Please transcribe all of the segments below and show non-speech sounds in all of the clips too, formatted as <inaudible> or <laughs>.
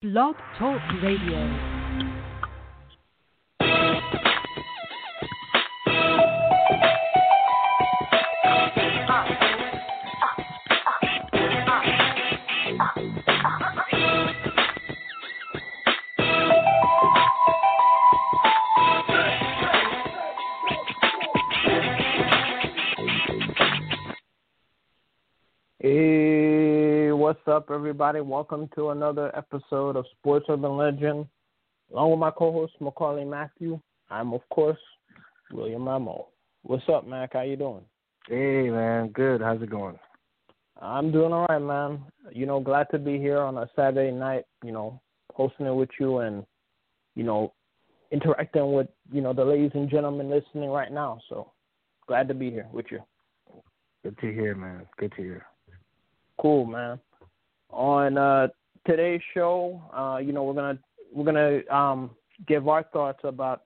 Blog Talk Radio. Up, everybody? Welcome to another episode of Sports Urban Legend. Along with my co-host Maccorley Mathieu, I'm of course William Rameau. What's up, Mac? How you doing? Hey, man. Good. How's it going? I'm doing all right, man. You know, glad to be here on a Saturday night. You know, hosting it with you and you know interacting with you know the ladies and gentlemen listening right now. So glad to be here with you. Good to hear, man. Good to hear. Cool, man. On uh, today's show, uh, you know, we're gonna we're gonna um, give our thoughts about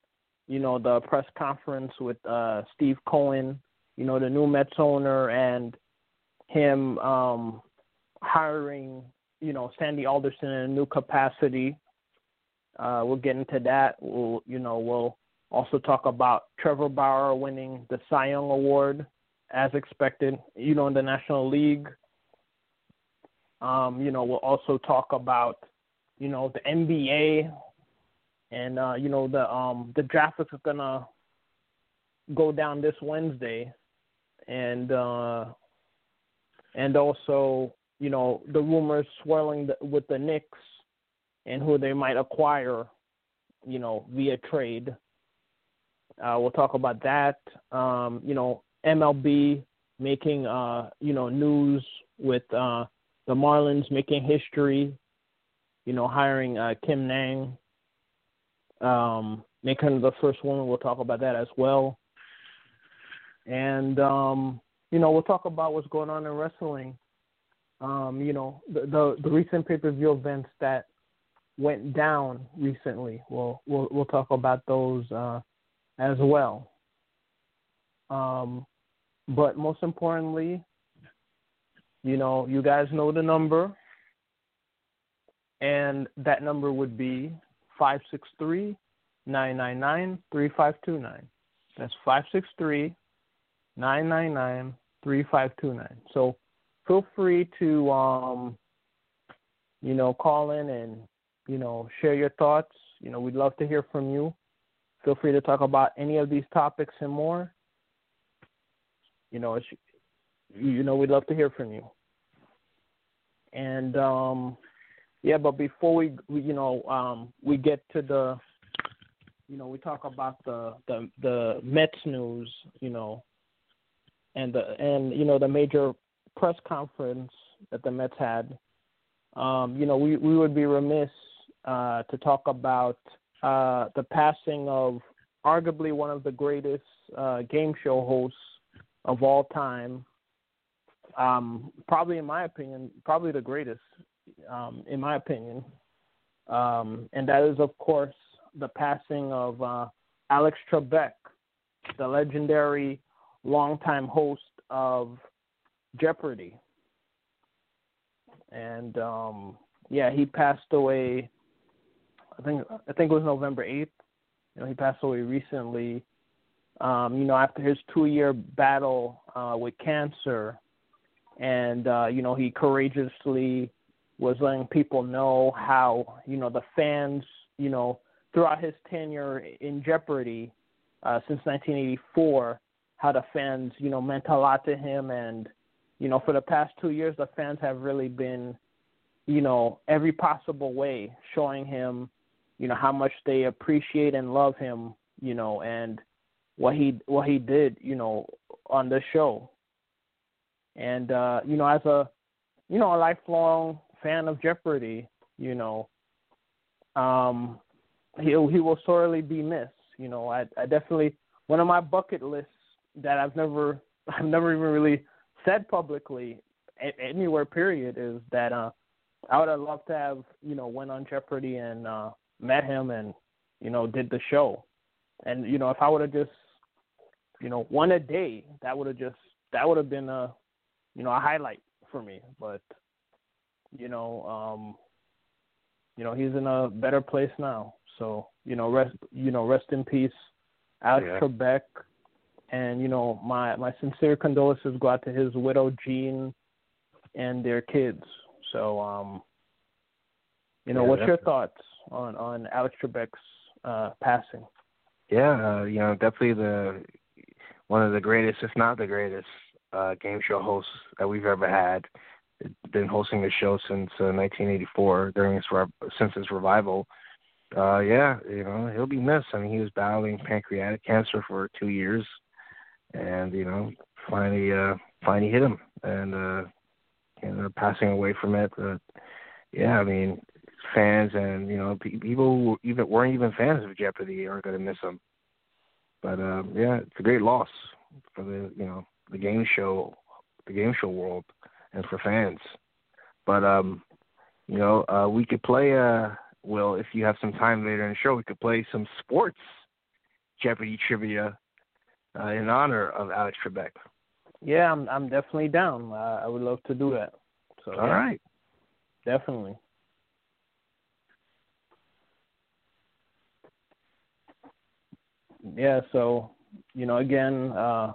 you know the press conference with uh, Steve Cohen, you know, the new Mets owner, and him um, hiring you know Sandy Alderson in a new capacity. Uh, we'll get into that. We'll you know we'll also talk about Trevor Bauer winning the Cy Young Award as expected, you know, in the National League. Um, you know, we'll also talk about, you know, the NBA and uh, you know, the um the draft is gonna go down this Wednesday and uh and also, you know, the rumors swirling the, with the Knicks and who they might acquire, you know, via trade. Uh, we'll talk about that. Um, you know, MLB making uh, you know news with uh, the Marlins making history, you know, hiring uh, Kim Ng, um, making the first woman. We'll talk about that as well. And, um, you know, we'll talk about what's going on in wrestling. Um, you know, the, the, the recent pay per view events that went down recently. We'll we'll we'll talk about those uh, as well. Um, but most importantly, you know, you guys know the number, and that number would be five six three nine nine nine three five two nine. That's five six three nine nine nine three five two nine. So feel free to um, you know, call in and you know share your thoughts. You know, we'd love to hear from you. Feel free to talk about any of these topics and more. You know, it's you know, we'd love to hear from you. And um, yeah, but before we, we you know, um, we get to the, you know, we talk about the the the Mets news, you know, and the and you know the major press conference that the Mets had. Um, you know, we we would be remiss uh, to talk about uh, the passing of arguably one of the greatest uh, game show hosts of all time. Um, probably, in my opinion, probably the greatest, um, in my opinion. Um, and that is, of course, the passing of uh, Alex Trebek, the legendary longtime host of Jeopardy. And um, yeah, he passed away. I think I think it was November eighth. You know, he passed away recently um, you know, after his two-year battle uh, with cancer, and uh, you know, he courageously was letting people know how you know the fans, you know, throughout his tenure in Jeopardy uh, since 1984, how the fans, you know, meant a lot to him, and you know, for the past two years, the fans have really been, you know, every possible way showing him, you know, how much they appreciate and love him, you know, and what he what he did, you know, on the show. And uh, you know, as a you know, a lifelong fan of Jeopardy, you know, um he he will sorely be missed. You know, I I definitely one of my bucket lists that I've never <laughs> I've never even really said publicly anywhere period is that uh I would have loved to have, you know, went on Jeopardy and uh met him and, you know, did the show. And, you know, if I would have just you know, one a day, that would have just that would have been a you know, a highlight for me. But you know, um you know, he's in a better place now. So, you know, rest you know, rest in peace, Alex Yeah. Trebek. And, you know, my my sincere condolences go out to his widow Jean and their kids. So, um you know, Yeah, what's your thoughts on on Alex Trebek's uh passing? Yeah, uh, you know, definitely the one of the greatest, if not the greatest, uh, game show hosts that we've ever had. Been hosting the show since uh, 1984 during its since its revival. Uh, yeah, you know, he'll be missed. I mean, he was battling pancreatic cancer for two years, and you know, finally, uh, finally hit him, and uh, ended up passing away from it. But yeah, I mean, fans and you know people who even weren't even fans of Jeopardy are going to miss him. But um, yeah, it's a great loss for the you know the game show, the game show world, and for fans. But um, you know, uh, we could play. Uh, well, if you have some time later in the show, we could play some sports Jeopardy trivia uh, in honor of Alex Trebek. Yeah, I'm I'm definitely down. Uh, I would love to do that. So All yeah, right. definitely. Yeah, so you know, again, uh,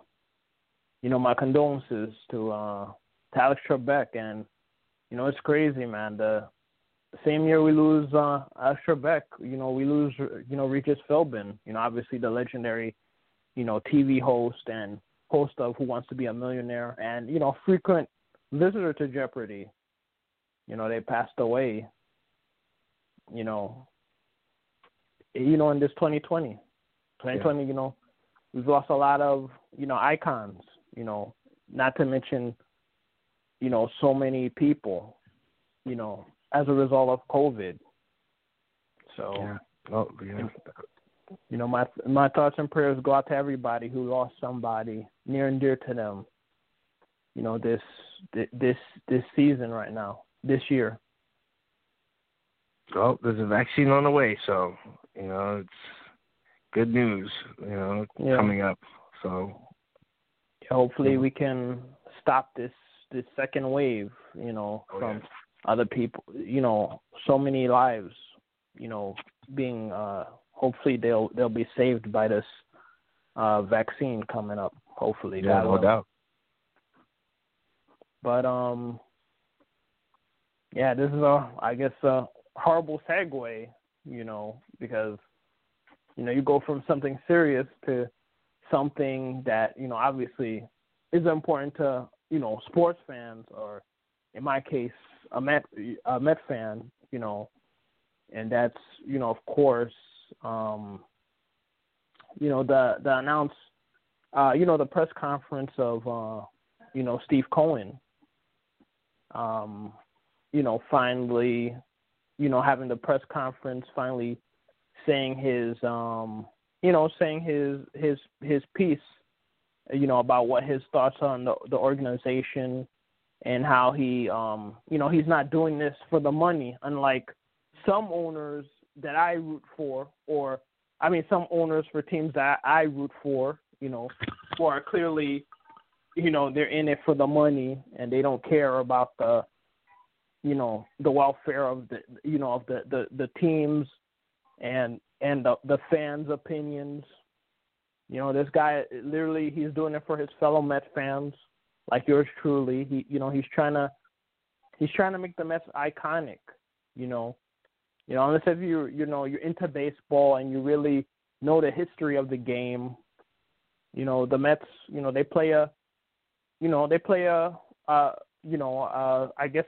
you know, my condolences to uh to Alex Trebek and you know, it's crazy, man. The same year we lose uh Alex Trebek, you know, we lose you know, Regis Philbin, you know, obviously the legendary, you know, TV host and host of Who Wants to Be a Millionaire and, you know, frequent visitor to Jeopardy. You know, they passed away. You know, you know, in this 2020, 2020, you know, we've lost a lot of you know icons. You know, not to mention, you know, so many people. You know, as a result of COVID. So, Yeah. Oh, yeah. you know, my my thoughts and prayers go out to everybody who lost somebody near and dear to them. You know, this this this season right now, this year. Well, there's a vaccine on the way, so you know it's good news. You know, Yeah. coming up. So hopefully Yeah. we can stop this this second wave you know Oh, from yeah. other people you know so many lives you know being uh hopefully they'll they'll be saved by this uh vaccine coming up hopefully yeah, no doubt. but um yeah this is a i guess a horrible segue you know because you know you go from something serious to something that you know obviously is important to you know sports fans or in my case a Met a Met fan you know and that's you know of course um you know the the announce uh you know the press conference of uh you know Steve Cohen um you know finally you know having the press conference finally saying his um you know saying his his his piece you know about what his thoughts on the the organization and how he um you know he's not doing this for the money unlike some owners that I root for or I mean some owners for teams that I root for you know who are clearly you know they're in it for the money and they don't care about the you know the welfare of the you know of the the, the teams. And and the the fans opinions. You know this guy literally he's doing it for his fellow Met fans like yours truly. He you know he's trying to he's trying to make the Mets iconic you know. You know unless if you you know you're into baseball and you really know the history of the game you know the Mets you know they play a you know they play a uh you know uh I guess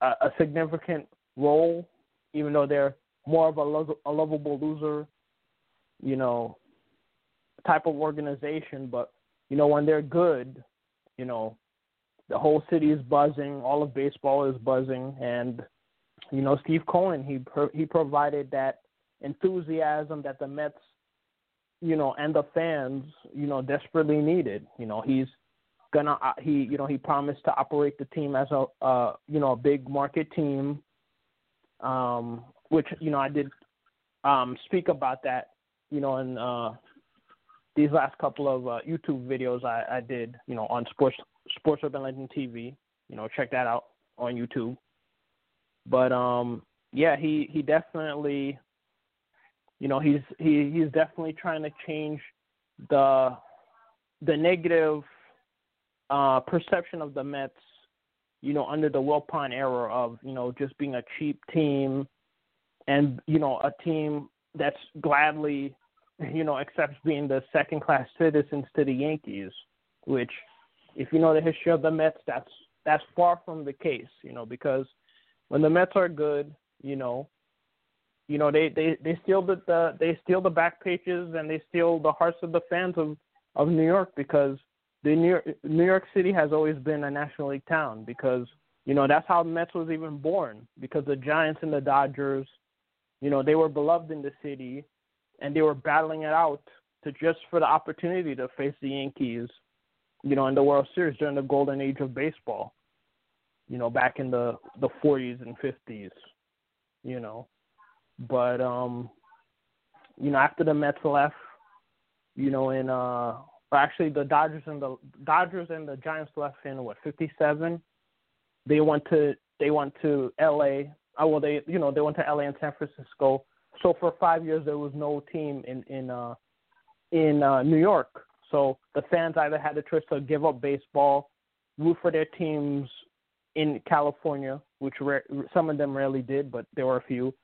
a, a significant role even though they're more of a, lo- a lovable loser you know type of organization. But you know when they're good you know the whole city is buzzing all of baseball is buzzing. And you know Steve Cohen he pro- he provided that enthusiasm that the Mets you know and the fans you know desperately needed. You know he's gonna uh, he you know he promised to operate the team as a uh you know a big market team. Um which you know I did um speak about that you know in uh these last couple of uh, YouTube videos I, I did, you know, on Sports Sports Urban Legend TV. You know, check that out on YouTube. But um, yeah, he he definitely, you know, he's he he's definitely trying to change the the negative uh, perception of the Mets, you know, under the Wilpon era of you know just being a cheap team, and you know a team that's gladly, you know, accepts being the second class citizens to the Yankees, which, if you know the history of the Mets, that's that's far from the case, you know, because when the Mets are good, you know, you know they they they steal the, the they steal the back pages and they steal the hearts of the fans of of New York because the New York, New York City has always been a National League town because you know that's how Mets was even born because the Giants and the Dodgers, you know, they were beloved in the city, and they were battling it out to just for the opportunity to face the Yankees, you know, in the World Series during the golden age of baseball, you know, back in the the 40s and 50s, you know, but um, you know, after the Mets left, you know, in uh actually the Dodgers and the Dodgers and the Giants left in what 57. They went to they went to L.A. Well, they you know they went to L.A. and San Francisco. So for five years there was no team in in uh, in uh, New York. So the fans either had the choice to give up baseball, root for their teams in California, which some of them rarely did, but there were a few,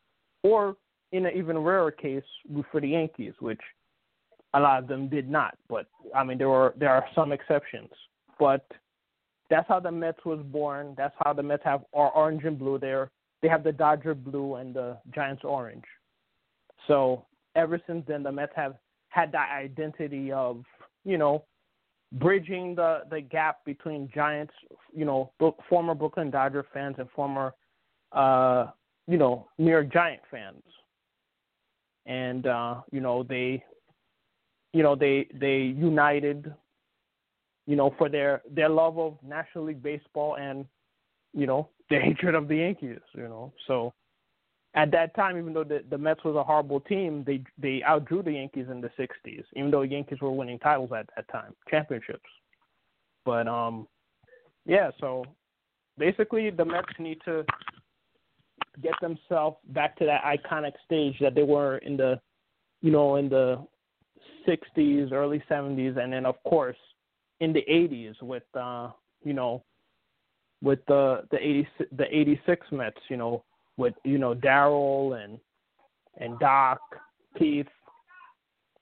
or in an even rarer case, root for the Yankees, which a lot of them did not, but I mean there were there are some exceptions. But that's how the Mets was born. That's how the Mets have are orange and blue there. They have the Dodger blue and the Giants orange. So ever since then, the Mets have had that identity of you know bridging the the gap between Giants, you know, former Brooklyn Dodger fans and former uh, you know New York Giant fans. And uh, you know they you know they they united you know for their their love of National League baseball and you know their hatred of the Yankees you know? So at that time even though the the Mets was a horrible team they they outdrew the Yankees in the 60s even though the Yankees were winning titles at that time championships. But um yeah so basically the Mets need to get themselves back to that iconic stage that they were in the you know in the 60s, early 70s, and then of course in the 80s with uh, you know with the the 80 the 86 Mets, you know, with you know Darryl and and Doc, Keith,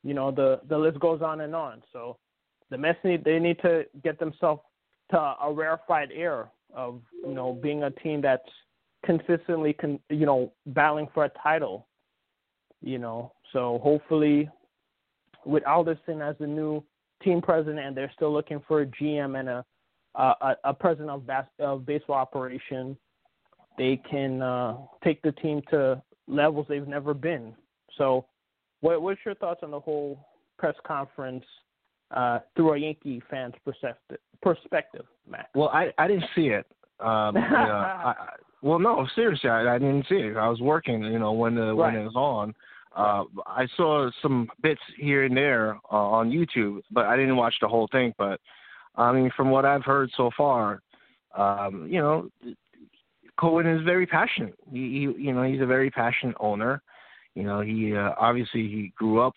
you know the the list goes on and on. So the Mets need they need to get themselves to a rarefied air of you know being a team that's consistently con, you know battling for a title. You know, so hopefully with Alderson as the new team president, and they're still looking for a GM and a a, a president of, bas- of baseball operation, they can uh, take the team to levels they've never been. So, what, what's your thoughts on the whole press conference uh, through a Yankee fan's perspective, perspective, Matt? Well, I I didn't see it. Um, you know, <laughs> I, well, no, seriously, I, I didn't see it. I was working, you know, when the right. when it was on. Uh, I saw some bits here and there uh, on YouTube, but I didn't watch the whole thing. But I mean, from what I've heard so far, um, you know, Cohen is very passionate. He, he, you know, he's a very passionate owner. You know, he uh, obviously he grew up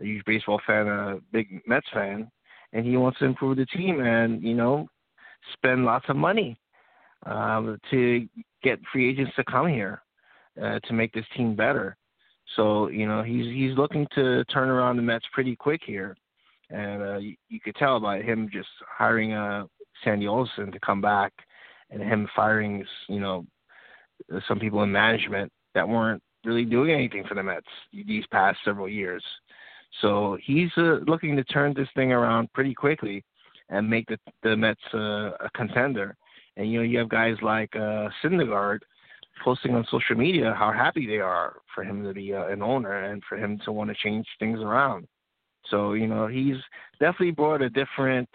a huge baseball fan, a big Mets fan, and he wants to improve the team and you know, spend lots of money um, to get free agents to come here uh, to make this team better. So you know he's he's looking to turn around the Mets pretty quick here, and uh, you, you could tell by him just hiring uh, Sandy Alderson to come back, and him firing you know some people in management that weren't really doing anything for the Mets these past several years. So he's uh, looking to turn this thing around pretty quickly and make the the Mets uh, a contender. And you know you have guys like uh, Syndergaard posting on social media how happy they are for him to be uh, an owner and for him to want to change things around. So you know he's definitely brought a different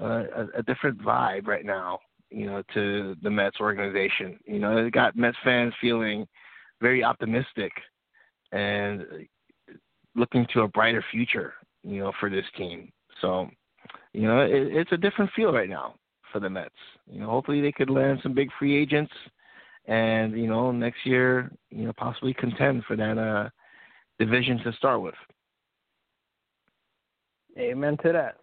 uh, a, a different vibe right now. You know to the Mets organization. You know it got Mets fans feeling very optimistic and looking to a brighter future. You know for this team. So you know it, it's a different feel right now for the Mets. You know hopefully they could land some big free agents and you know next year you know possibly contend for that uh division to start with. Amen to that.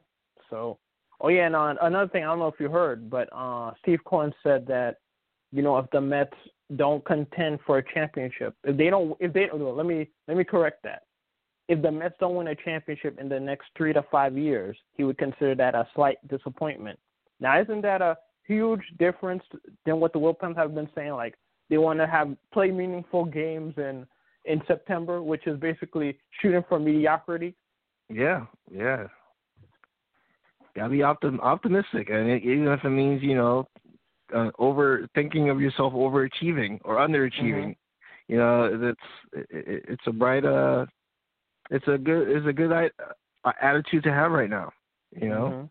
So, oh yeah, and uh, another thing I don't know if you heard, but uh Steve Cohen said that you know if the Mets don't contend for a championship, if they don't, if they don't, let me let me correct that. If the Mets don't win a championship in the next three to five years, he would consider that a slight disappointment. Now, isn't that a huge difference than what the Wilpons have been saying? Like they want to have play meaningful games in in September, which is basically shooting for mediocrity. Yeah, yeah. Gotta be optim- optimistic, and it, even if it means you know uh, over thinking of yourself overachieving or underachieving, mm-hmm. you know, that's it, it's a bright uh, it's a good it's a good uh, attitude to have right now. You know, mm-hmm.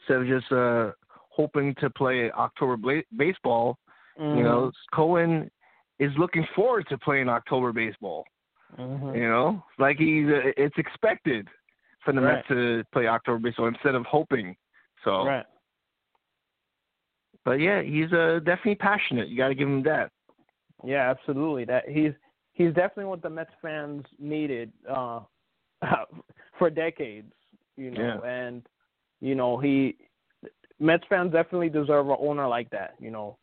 instead of just uh hoping to play October bla- baseball, mm-hmm. you know, Cohen is looking forward to playing October baseball. Mm-hmm. You know, like he's uh, it's expected for the right. Mets to play October baseball instead of hoping. So, right. but yeah, he's uh, definitely passionate. You got to give him that. Yeah, absolutely. That he's he's definitely what the Mets fans needed uh, <laughs> for decades. You know, yeah. and you know he Mets fans definitely deserve an owner like that. You know,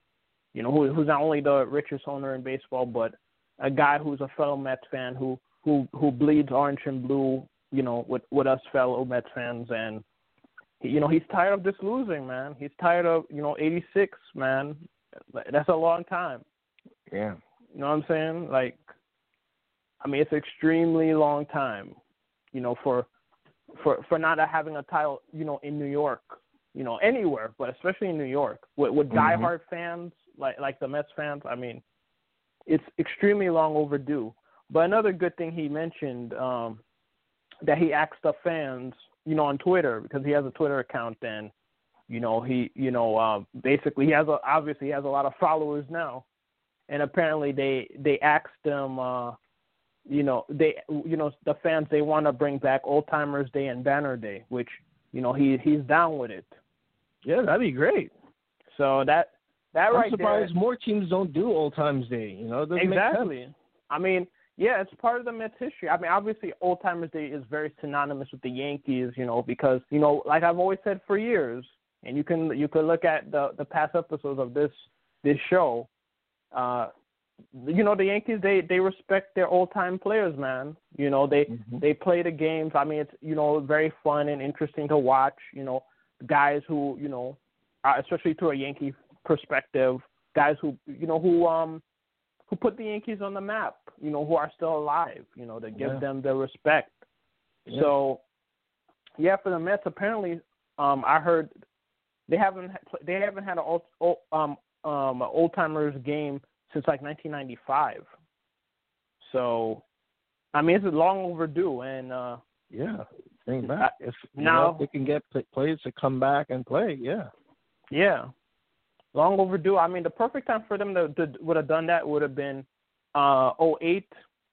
you know who, who's not only the richest owner in baseball, but a guy who's a fellow Mets fan who who who bleeds orange and blue. You know, with with us fellow Mets fans, and you know he's tired of this losing, man. He's tired of you know '86, man. That's a long time. Yeah. You know what I'm saying? Like, I mean, it's extremely long time. You know, for for for not having a title, you know, in New York, you know, anywhere, but especially in New York, with, with mm-hmm. diehard fans like like the Mets fans. I mean, it's extremely long overdue. But another good thing he mentioned um, that he asked the fans, you know, on Twitter because he has a Twitter account and you know he you know uh, basically he has a obviously he has a lot of followers now, and apparently they they asked him. Uh, you know they you know the fans they want to bring back old timers day and banner day which you know he he's down with it yeah that'd be great so that that I'm right surprised there, more teams don't do Old Times Day. You know, exactly. I mean, yeah, it's part of the Mets history. I mean, obviously, Old Timers Day is very synonymous with the Yankees. You know, because you know, like I've always said for years, and you can you can look at the the past episodes of this this show. Uh, you know, the Yankees they they respect their old time players, man. You know, they mm-hmm. they play the games. I mean, it's you know very fun and interesting to watch. You know, guys who you know, uh, especially to a Yankee perspective, guys who you know who um who put the Yankees on the map, you know, who are still alive, you know, to give yeah. them the respect. Yeah. So, yeah, for the Mets, apparently, um, I heard they haven't they haven't had an old, old um um old timers game since like 1995. So, I mean, it's long overdue, and uh yeah, bring back if now know, if they can get players to come back and play, yeah, yeah long overdue. I mean, the perfect time for them to, to would have done that would have been uh 08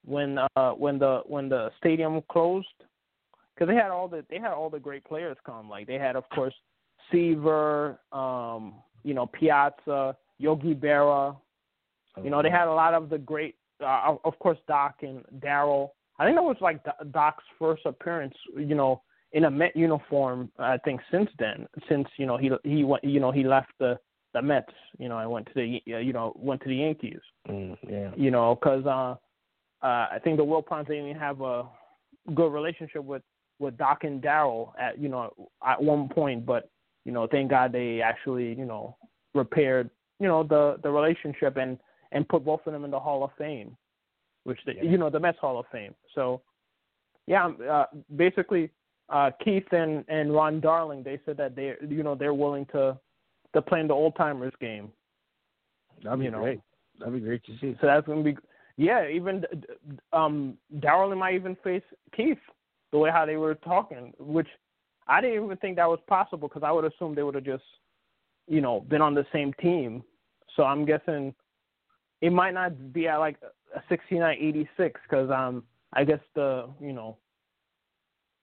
when uh when the when the stadium closed because they had all the they had all the great players come. Like they had, of course, Seaver, um, you know, Piazza, Yogi Berra. You know, they had a lot of the great, uh, of course, Doc and Darryl. I think that was like Doc's first appearance, you know, in a Met uniform. I think since then, since you know he he went, you know, he left the the Mets. You know, I went to the you know went to the Yankees. Mm, yeah. You know, because uh, uh, I think the Wilpons didn't even have a good relationship with with Doc and Darryl at you know at one point, but you know, thank God they actually you know repaired you know the the relationship and and put both of them in the Hall of Fame, which they, yeah. you know the Mets Hall of Fame. So yeah, uh, basically uh, Keith and and Ron Darling they said that they you know they're willing to to playing the old timers game. That'd be you know. great. That'd be great to see. So that's gonna be yeah. Even um, Darryl might even face Keith the way how they were talking, which I didn't even think that was possible because I would assume they would have just you know been on the same team. So I'm guessing it might not be at like a 6986 because um I guess the you know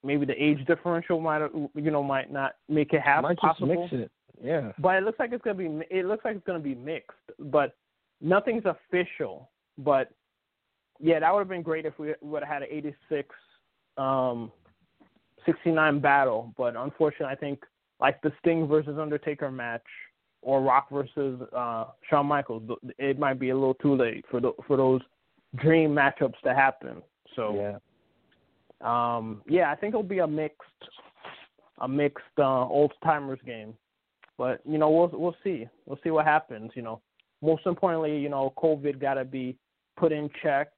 maybe the age differential might you know might not make it half might possible. Just mix it. Yeah. But it looks like it's gonna be it looks like it's gonna be mixed. But nothing's official, but yeah, that would have been great if we would have had an 86 um 69 battle, but unfortunately, I think like the Sting versus Undertaker match or Rock versus uh Shawn Michaels, it might be a little too late for the, for those dream matchups to happen. So yeah. Um, yeah, I think it'll be a mixed, a mixed uh, old timers game. But you know, we'll we'll see. We'll see what happens. You know, most importantly, you know, COVID got to be put in check.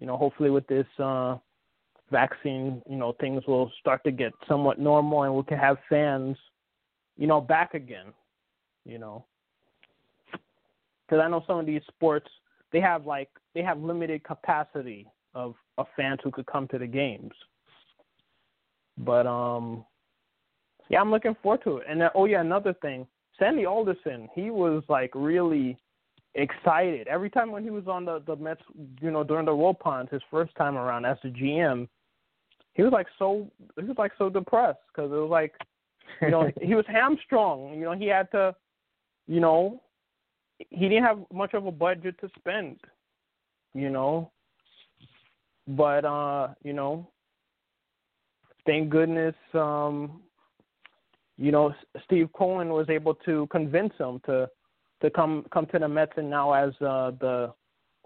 You know, hopefully with this uh, vaccine, you know, things will start to get somewhat normal, and we can have fans, you know, back again. You know, because I know some of these sports they have like they have limited capacity of, of fans who could come to the games. But um, yeah, I'm looking forward to it. And then, oh yeah, another thing, Sandy Alderson, he was like really excited every time when he was on the the Mets, you know, during the World Wilpons his first time around as the GM. He was like so he was like so depressed because it was like, you know, <laughs> he was hamstrung. You know, he had to, you know, he didn't have much of a budget to spend. You know, but uh, you know, thank goodness, um, you know, Steve Cohen was able to convince him to to come come to the Mets and now as uh, the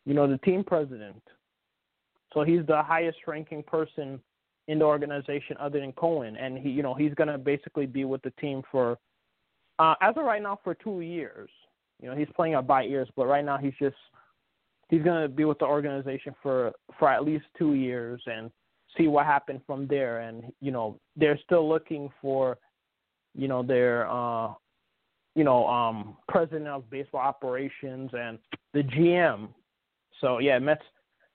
you know the team president. So he's the highest ranking person in the organization other than Cohen, and he you know he's gonna basically be with the team for uh, as of right now for two years. You know he's playing out by ears, but right now he's just he's to be with the organization for for at least two years and see what happened from there. And you know, they're still looking for, you know, their uh, you know, um, president of baseball operations and the GM. So yeah, Mets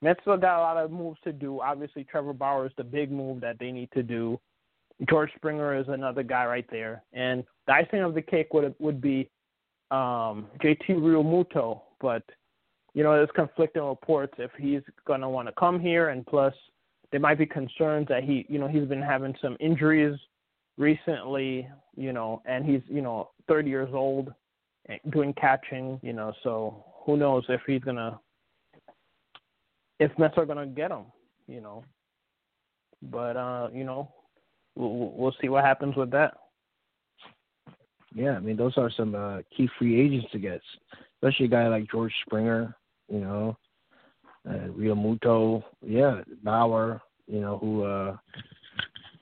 Mets still got a lot of moves to do. Obviously, Trevor Bauer is the big move that they need to do. George Springer is another guy right there, and the icing of the cake would would be um, JT Realmuto, but you know, there's conflicting reports if he's going to want to come here, and plus there might be concerns that he, you know, he's been having some injuries recently, you know, and he's, you know, 30 years old, doing catching, you know, so who knows if he's gonna, if Mets are gonna get him, you know. But uh, you know, we'll, we'll see what happens with that. Yeah, I mean, those are some uh, key free agents to get, especially a guy like George Springer you know, uh, Realmuto, yeah, Bauer, you know, who uh,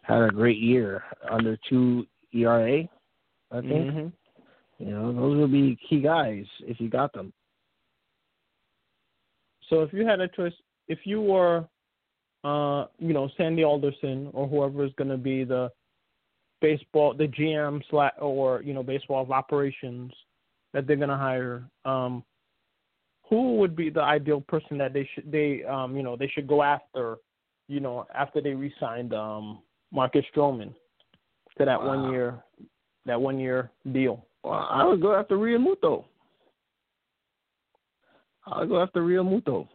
had a great year under two ERA, I think. Mm-hmm. You know, those would be key guys if you got them. So if you had a choice, if you were, uh, you know, Sandy Alderson or whoever is going to be the baseball, the GM slash or you know baseball of operations that they're going to hire, um, who would be the ideal person that they should they um you know they should go after you know after they re-signed um Marcus Stroman to that wow. one year that one year deal. Well, I would go after Realmuto. I would go after Realmuto.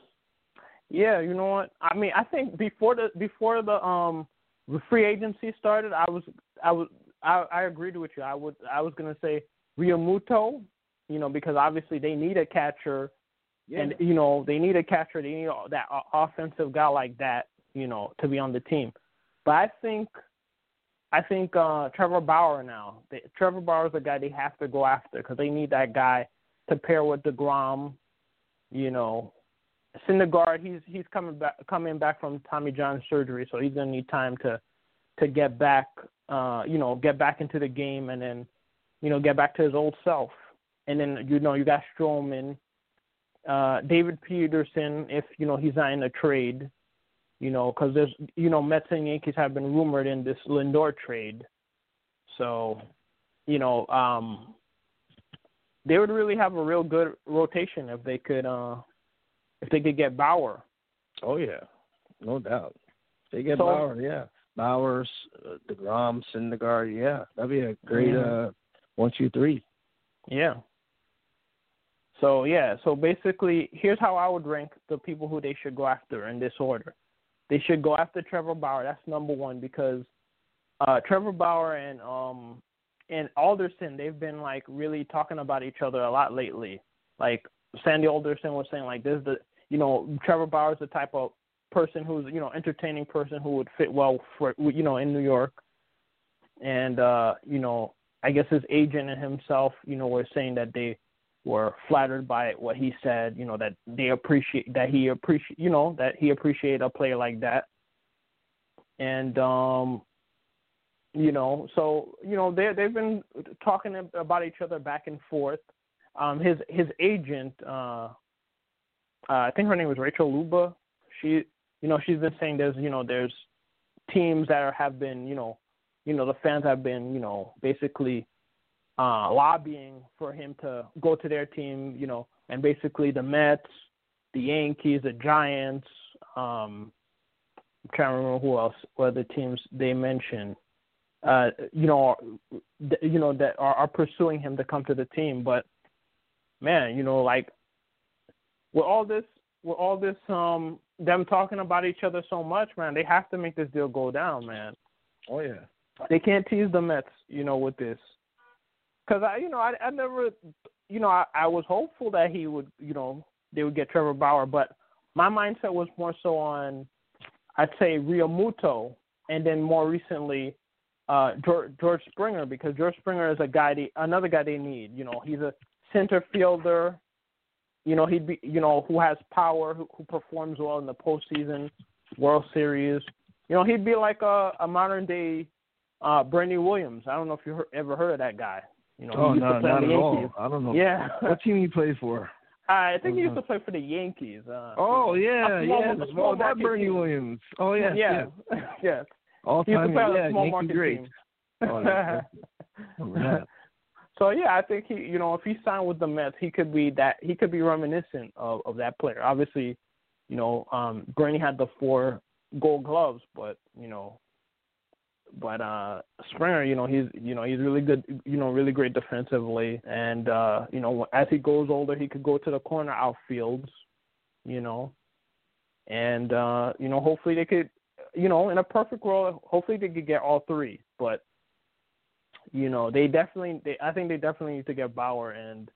Yeah, you know what? I mean, I think before the before the um the free agency started, I was I was I, I agreed with you. I would I was gonna say Realmuto, you know, because obviously they need a catcher yeah. And you know they need a catcher. They need that offensive guy like that, you know, to be on the team. But I think, I think uh Trevor Bauer now. They, Trevor Bauer is a guy they have to go after because they need that guy to pair with Degrom. You know, Syndergaard. He's he's coming back coming back from Tommy John surgery, so he's gonna need time to to get back. Uh, you know, get back into the game and then, you know, get back to his old self. And then you know you got Stroman uh, David Peterson if you know he's not in a trade, you know, because there's you know Mets and Yankees have been rumored in this Lindor trade, so you know um, they would really have a real good rotation if they could uh, if they could get Bauer. Oh yeah, no doubt. They get so, Bauer, yeah. Bowers, uh, Degrom, Syndergaard, yeah, that'd be a great uh, one, two, three. Yeah. So yeah, so basically, here's how I would rank the people who they should go after in this order. They should go after Trevor Bauer. That's number one because uh, Trevor Bauer and um and Alderson they've been like really talking about each other a lot lately. Like Sandy Alderson was saying like this, the you know Trevor Bauer is the type of person who's you know entertaining person who would fit well for you know in New York, and uh, you know I guess his agent and himself you know were saying that they were flattered by what he said, you know that they appreciate that he appreciate you know that he appreciated a player like that, and um you know so you know they they've been talking about each other back and forth um his his agent uh uh, I think her name was Rachel Luba. She, you know, she's been saying there's, you know, there's teams that are, have been, you know, you know, the fans have been, you know, basically uh, lobbying for him to go to their team, you know, and basically the Mets, the Yankees, the Giants, um, I'm trying to remember who else, what other teams they mentioned, uh, you know, you know that are, are pursuing him to come to the team. But man, you know, like with all this with all this um them talking about each other so much, man, they have to make this deal go down, man. Oh yeah. They can't tease the Mets, you know, with this. Cause I, you know, I, I never, you know, I, I was hopeful that he would, you know, they would get Trevor Bauer, but my mindset was more so on, I'd say Realmuto, and then more recently, uh, George, George Springer, because George Springer is a guy, they, another guy they need. You know, he's a center fielder you know, he'd be, you know, who has power, who, who performs well in the postseason, World Series. You know, he'd be like a, a modern day uh Bernie Williams. I don't know if you ever heard of that guy. You know, oh, no, not at Yankees. all. I don't know. Yeah. what team you play for? <laughs> I think he used Uh-huh. to play for the Yankees. Uh, Oh yeah, small- yeah. a small that Bernie team. Williams. Oh yeah, yeah, <laughs> yeah. All He used to time, play on yeah, small Yankee market great. Oh, <laughs> that's. So yeah, I think he, you know, if he signed with the Mets, he could be that. He could be reminiscent of of that player. Obviously, you know, um, Bernie had the four Gold Gloves, but you know, but uh Springer, you know, he's you know he's really good, you know, really great defensively, and uh, you know, as he goes older, he could go to the corner outfields, you know, and uh, you know, hopefully they could, you know, in a perfect world, hopefully they could get all three, but you know, they definitely, they, I think they definitely need to get Bauer and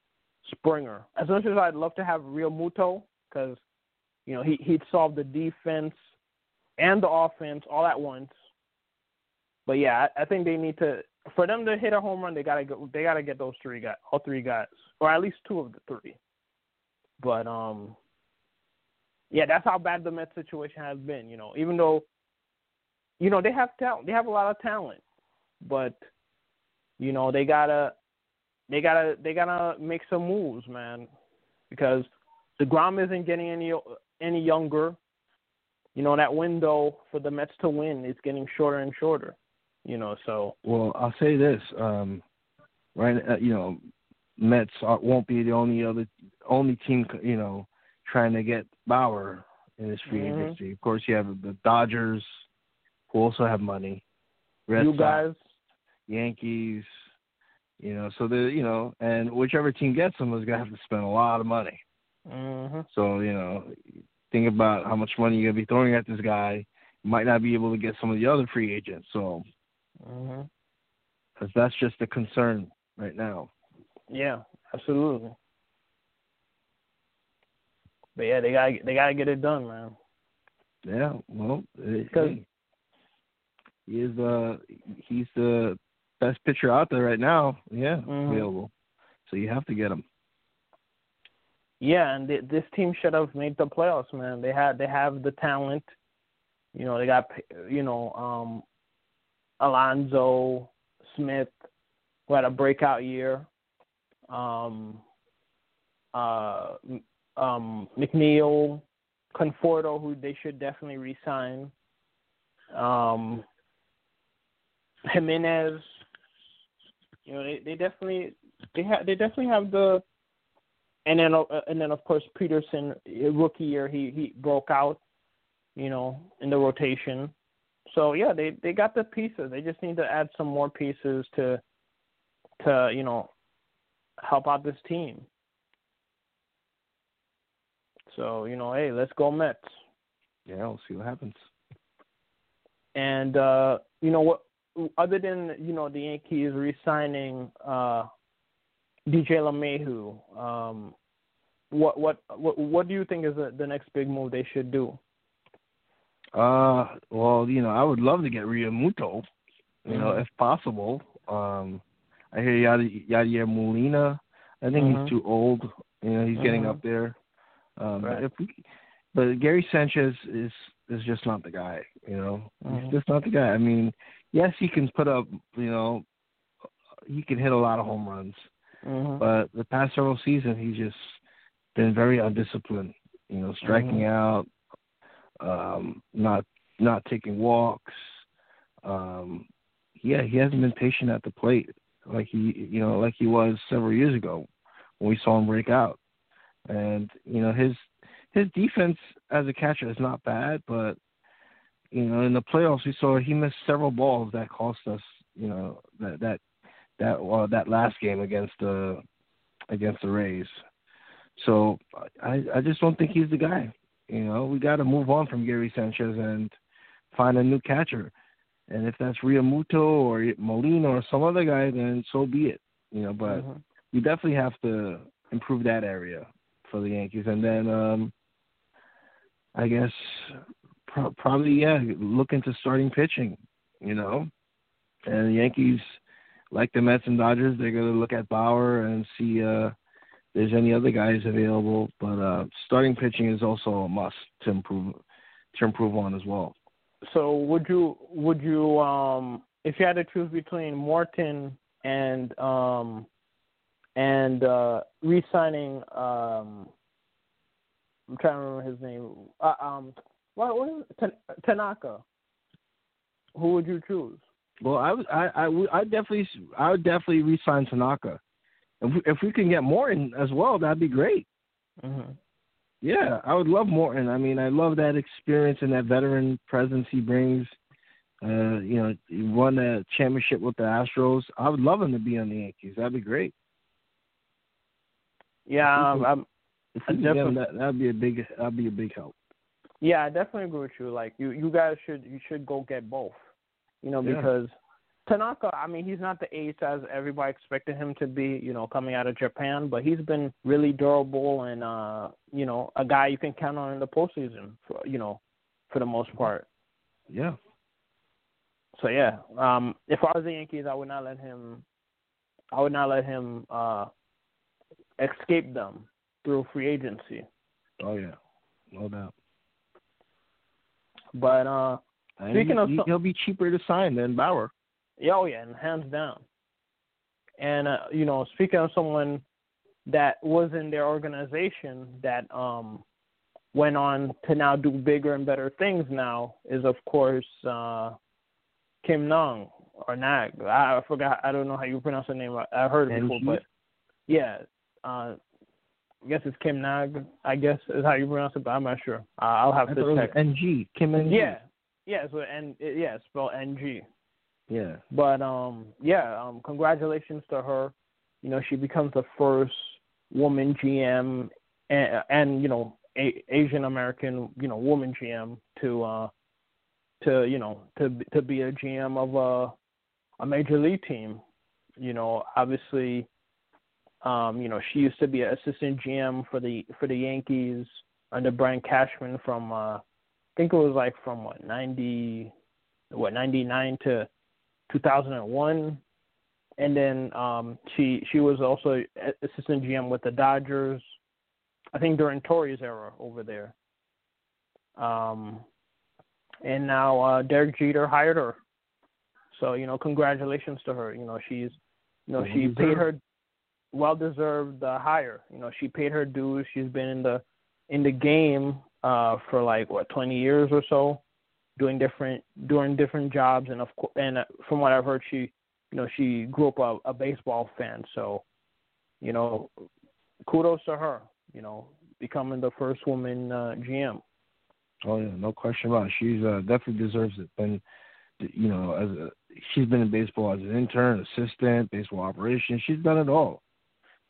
Springer. As much as I'd love to have Realmuto, because you know he he'd solve the defense and the offense all at once. But yeah, I, I think they need to for them to hit a home run. They gotta go. They gotta get those three guys, all three guys, or at least two of the three. But um, yeah, that's how bad the Mets situation has been. You know, even though, you know, they have talent, they have a lot of talent, but you know they gotta they gotta they gotta make some moves, man, because deGrom isn't getting any any younger. You know that window for the Mets to win is getting shorter and shorter. You know, so Well, I'll say this. Um, right, uh, you know, Mets are, won't be the only other only team, you know, trying to get Bauer in this free Mhm. agency. Of course, you have the Dodgers, who also have money. Red you Sox, guys, Yankees, you know, so the you know, and whichever team gets them is gonna have to spend a lot of money. hmm So you know, think about how much money you're gonna be throwing at this guy. You might not be able to get some of the other free agents. So because that's just a concern right now. yeah, absolutely. But yeah, they gotta they gotta get it done, man. Yeah, well, Because- hey, he is uh he's the best pitcher out there right now. Yeah, Mhm. available. So you have to get him. Yeah, and th- this team should have made the playoffs, man. They had they have the talent. You know, they got you know um Alonso Smith, who had a breakout year. Um, uh, um, McNeil, Conforto, who they should definitely re-sign. Um, Gimenez. You know, they they definitely they have they definitely have the and then uh, and then of course Peterson rookie year he he broke out, you know, in the rotation. So yeah, they they got the pieces. They just need to add some more pieces to to you know help out this team. So you know, hey, let's go Mets. Yeah, we'll see what happens. And uh, you know what? Other than you know the Yankees re-signing uh, DJ LeMahieu, um, what what what what do you think is the, the next big move they should do? Uh, well, you know, I would love to get Realmuto, you know, Mhm. if possible. Um, I hear Yadi Yadier Molina. I think Mhm. he's too old. You know, he's getting Mhm. up there. Um, Right. but if we, but Gary Sanchez is is just not the guy. You know, he's just not the guy. I mean, yes, he can put up. You know, he can hit a lot of home runs, Mhm. but the past several seasons he's just been very undisciplined. You know, striking Mhm. out, um, not not taking walks. Um, yeah, he hasn't been patient at the plate like he you know like he was several years ago when we saw him break out. And you know his his defense as a catcher is not bad, but you know in the playoffs we saw he missed several balls that cost us you know that that that uh, that last game against the against the Rays. So I I just don't think he's the guy. You know, we got to move on from Gary Sanchez and find a new catcher. And if that's Realmuto or Molina or some other guy, then so be it. You know, but Mhm. we definitely have to improve that area for the Yankees. And then um I guess pro- probably yeah, look into starting pitching. You know, and the Yankees, like the Mets and Dodgers, they're going to look at Bauer and see uh there's any other guys available. But uh starting pitching is also a must to improve to improve on as well. So would you would you um if you had to choose between Morton and um and uh re-signing um I'm trying to remember his name uh, um what what is it? Tan- Tanaka who would you choose? Well, I would, I, I would, I definitely, I would definitely re-sign Tanaka. If we, if we can get Morton as well, that'd be great. Mm-hmm. Yeah, I would love Morton. I mean, I love that experience and that veteran presence he brings. Uh, you know, he won a championship with the Astros. I would love him to be on the Yankees. That'd be great. Yeah, um, I'm, If we get him, definitely- that that'd be a big, that'd be a big help. yeah, I definitely agree with you. Like you you guys should you should go get both. You know, Yeah. Tanaka, I mean, he's not the ace as everybody expected him to be, you know, coming out of Japan, but he's been really durable and uh, you know, a guy you can count on in the postseason for you know, for the most part. Yeah. So yeah, um if I was the Yankees I would not let him I would not let him uh escape them through free agency. Oh yeah. No doubt. But uh And Speaking he, of he- he'll be cheaper to sign than Bauer. Yeah, oh yeah, and hands down. And uh, you know, speaking of someone that was in their organization that um went on to now do bigger and better things now is of course uh Kim Nong or Nag. I, I forgot I don't know how you pronounce her name. I, I heard it before, but yeah. Uh I guess it's Kim Nag, I guess is how you pronounce it, but I'm not sure. Uh, I'll have I to thought it was check. NG. Kim NG. Yeah. Yeah, so and yeah, it's spelled N G. Yeah. But um, yeah, um, congratulations to her. You know, she becomes the first woman GM and, and you know a- Asian American you know woman GM to uh to you know to to be a GM of a a major league team. You know, obviously, um, you know she used to be an assistant GM for the for the Yankees under Brian Cashman from uh, I think it was like from what ninety what ninety nine to 2001 and then um she she was also assistant GM with the Dodgers I think during Torre's era over there. Um and now uh Derek Jeter hired her. So you know congratulations to her. You know she's you know Well she deserved. paid her well deserved uh, hire. You know she paid her dues. She's been in the in the game uh for like what 20 years or so doing different doing different jobs and of course and uh, from what I've heard she you know she grew up a, a baseball fan so you know kudos to her you know becoming the first woman uh, GM Oh yeah, no question about it. She's uh, definitely deserves it. And you know, as a, she's been in baseball as an intern, assistant, baseball operations. She's done it all.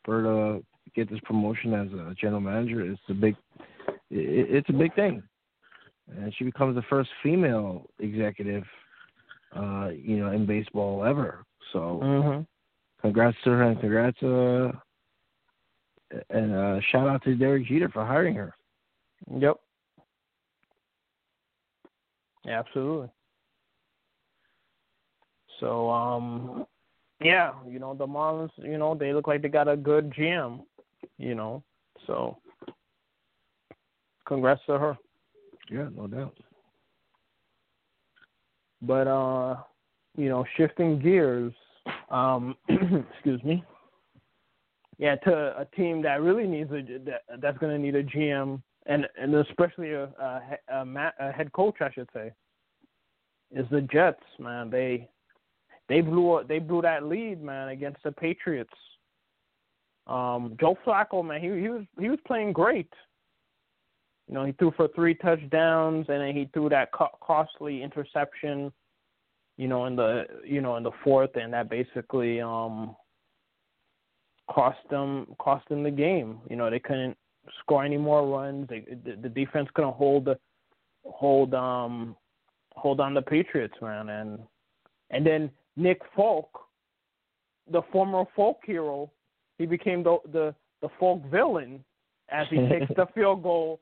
For to get this promotion as a general manager, it's a big, it, it's a big thing. And she becomes the first female executive, uh, you know, in baseball ever. So mhm congrats to her and congrats uh and uh, shout out to Derek Jeter for hiring her. Yep. Absolutely. So, um, yeah, you know the Marlins. You know they look like they got a good GM. You know, so congrats to her. Yeah, no doubt. But uh, you know, shifting gears. Um, <clears throat> excuse me. Yeah, to a team that really needs a that, that's going to need a GM and and especially a, a, a, a head coach, I should say, is the Jets. Man, they they blew they blew that lead, man, against the Patriots. Um, Joe Flacco, man, he he was he was playing great. You know, he threw for three touchdowns, and then he threw that co- costly interception. You know, in the you know in the fourth, and that basically um cost them cost them the game. You know, they couldn't score any more runs. They, the, the defense couldn't hold the hold um hold on the Patriots, man, and and then Nick Folk, the former folk hero, he became the the, the folk villain as he <laughs> takes the field goal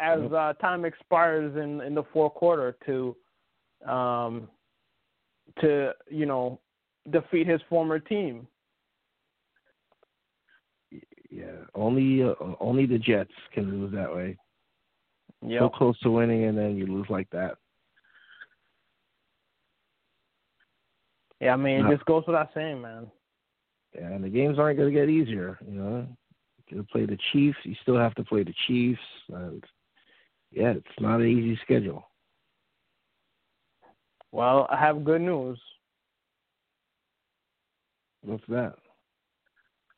as uh, time expires in in the fourth quarter to um to you know defeat his former team. Yeah, only uh, only the Jets can lose that way. Yeah, so close to winning and then you lose like that. Yeah, I mean, it just goes without saying, man. Yeah, and the games aren't going to get easier. You know, you play the Chiefs. You still have to play the Chiefs. And yeah, it's not an easy schedule. Well, I have good news. What's that?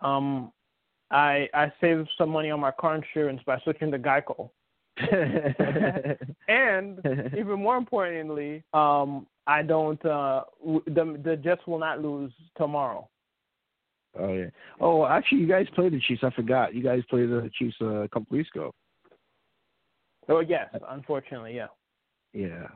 Um, I I saved some money on my car insurance by switching to Geico. <laughs> and even more importantly, um, I don't. Uh, the the Jets will not lose tomorrow. Oh yeah. Oh, actually, you guys played the Chiefs. I forgot. You guys played the Chiefs uh, a couple weeks ago. Oh yes, unfortunately, yeah. Yeah.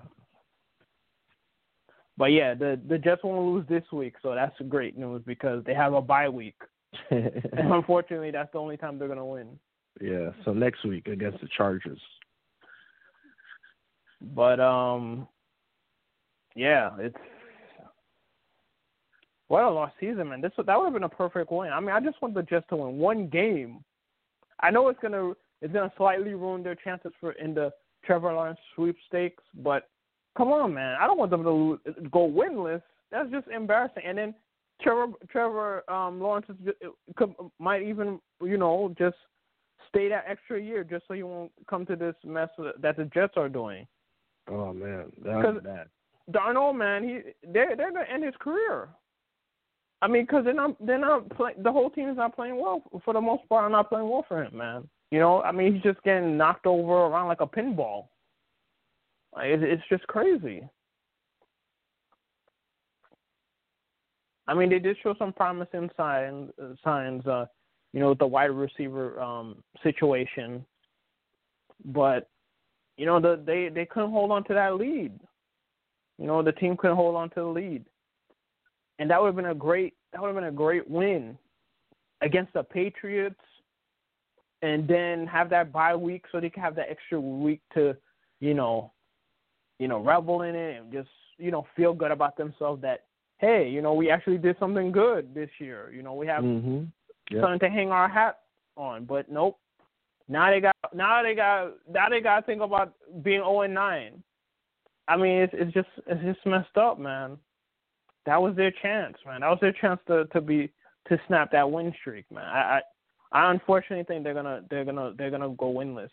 But yeah, the the Jets won't lose this week, so that's great news because they have a bye week. <laughs> and unfortunately, that's the only time they're gonna win. Yeah. So next week against the Chargers. But um, yeah, it's what a lost season, man. This that would have been a perfect win. I mean, I just want the Jets to win one game. I know it's gonna it's gonna slightly ruin their chances for in the Trevor Lawrence sweepstakes, but come on, man. I don't want them to lose, go winless. That's just embarrassing. And then Trevor Trevor um, Lawrence is, could, might even you know just stay that extra year just so he won't come to this mess that the Jets are doing. Oh man, that's bad. Darnold, man, he they're they're gonna end his career. I mean, because they're not they're not play, the whole team is not playing well for the most part. I'm not playing well for him, man. You know, I mean, he's just getting knocked over around like a pinball. It's just crazy. I mean, they did show some promising signs, signs, uh, you know, with the wide receiver um, situation, but you know, the, they they couldn't hold on to that lead. You know, the team couldn't hold on to the lead, and that would have been a great that would have been a great win against the Patriots, and then have that bye week so they can have that extra week to, you know, you know, revel in it and just you know feel good about themselves that hey, you know, we actually did something good this year. You know, we have mm-hmm. yep. something to hang our hat on. But nope. Now they got now they got now they got to think about being 0 and 9. I mean, it's it's just it's just messed up, man. That was their chance, man. That was their chance to to be to snap that win streak, man. I I, unfortunately think they're gonna they're gonna they're gonna go winless.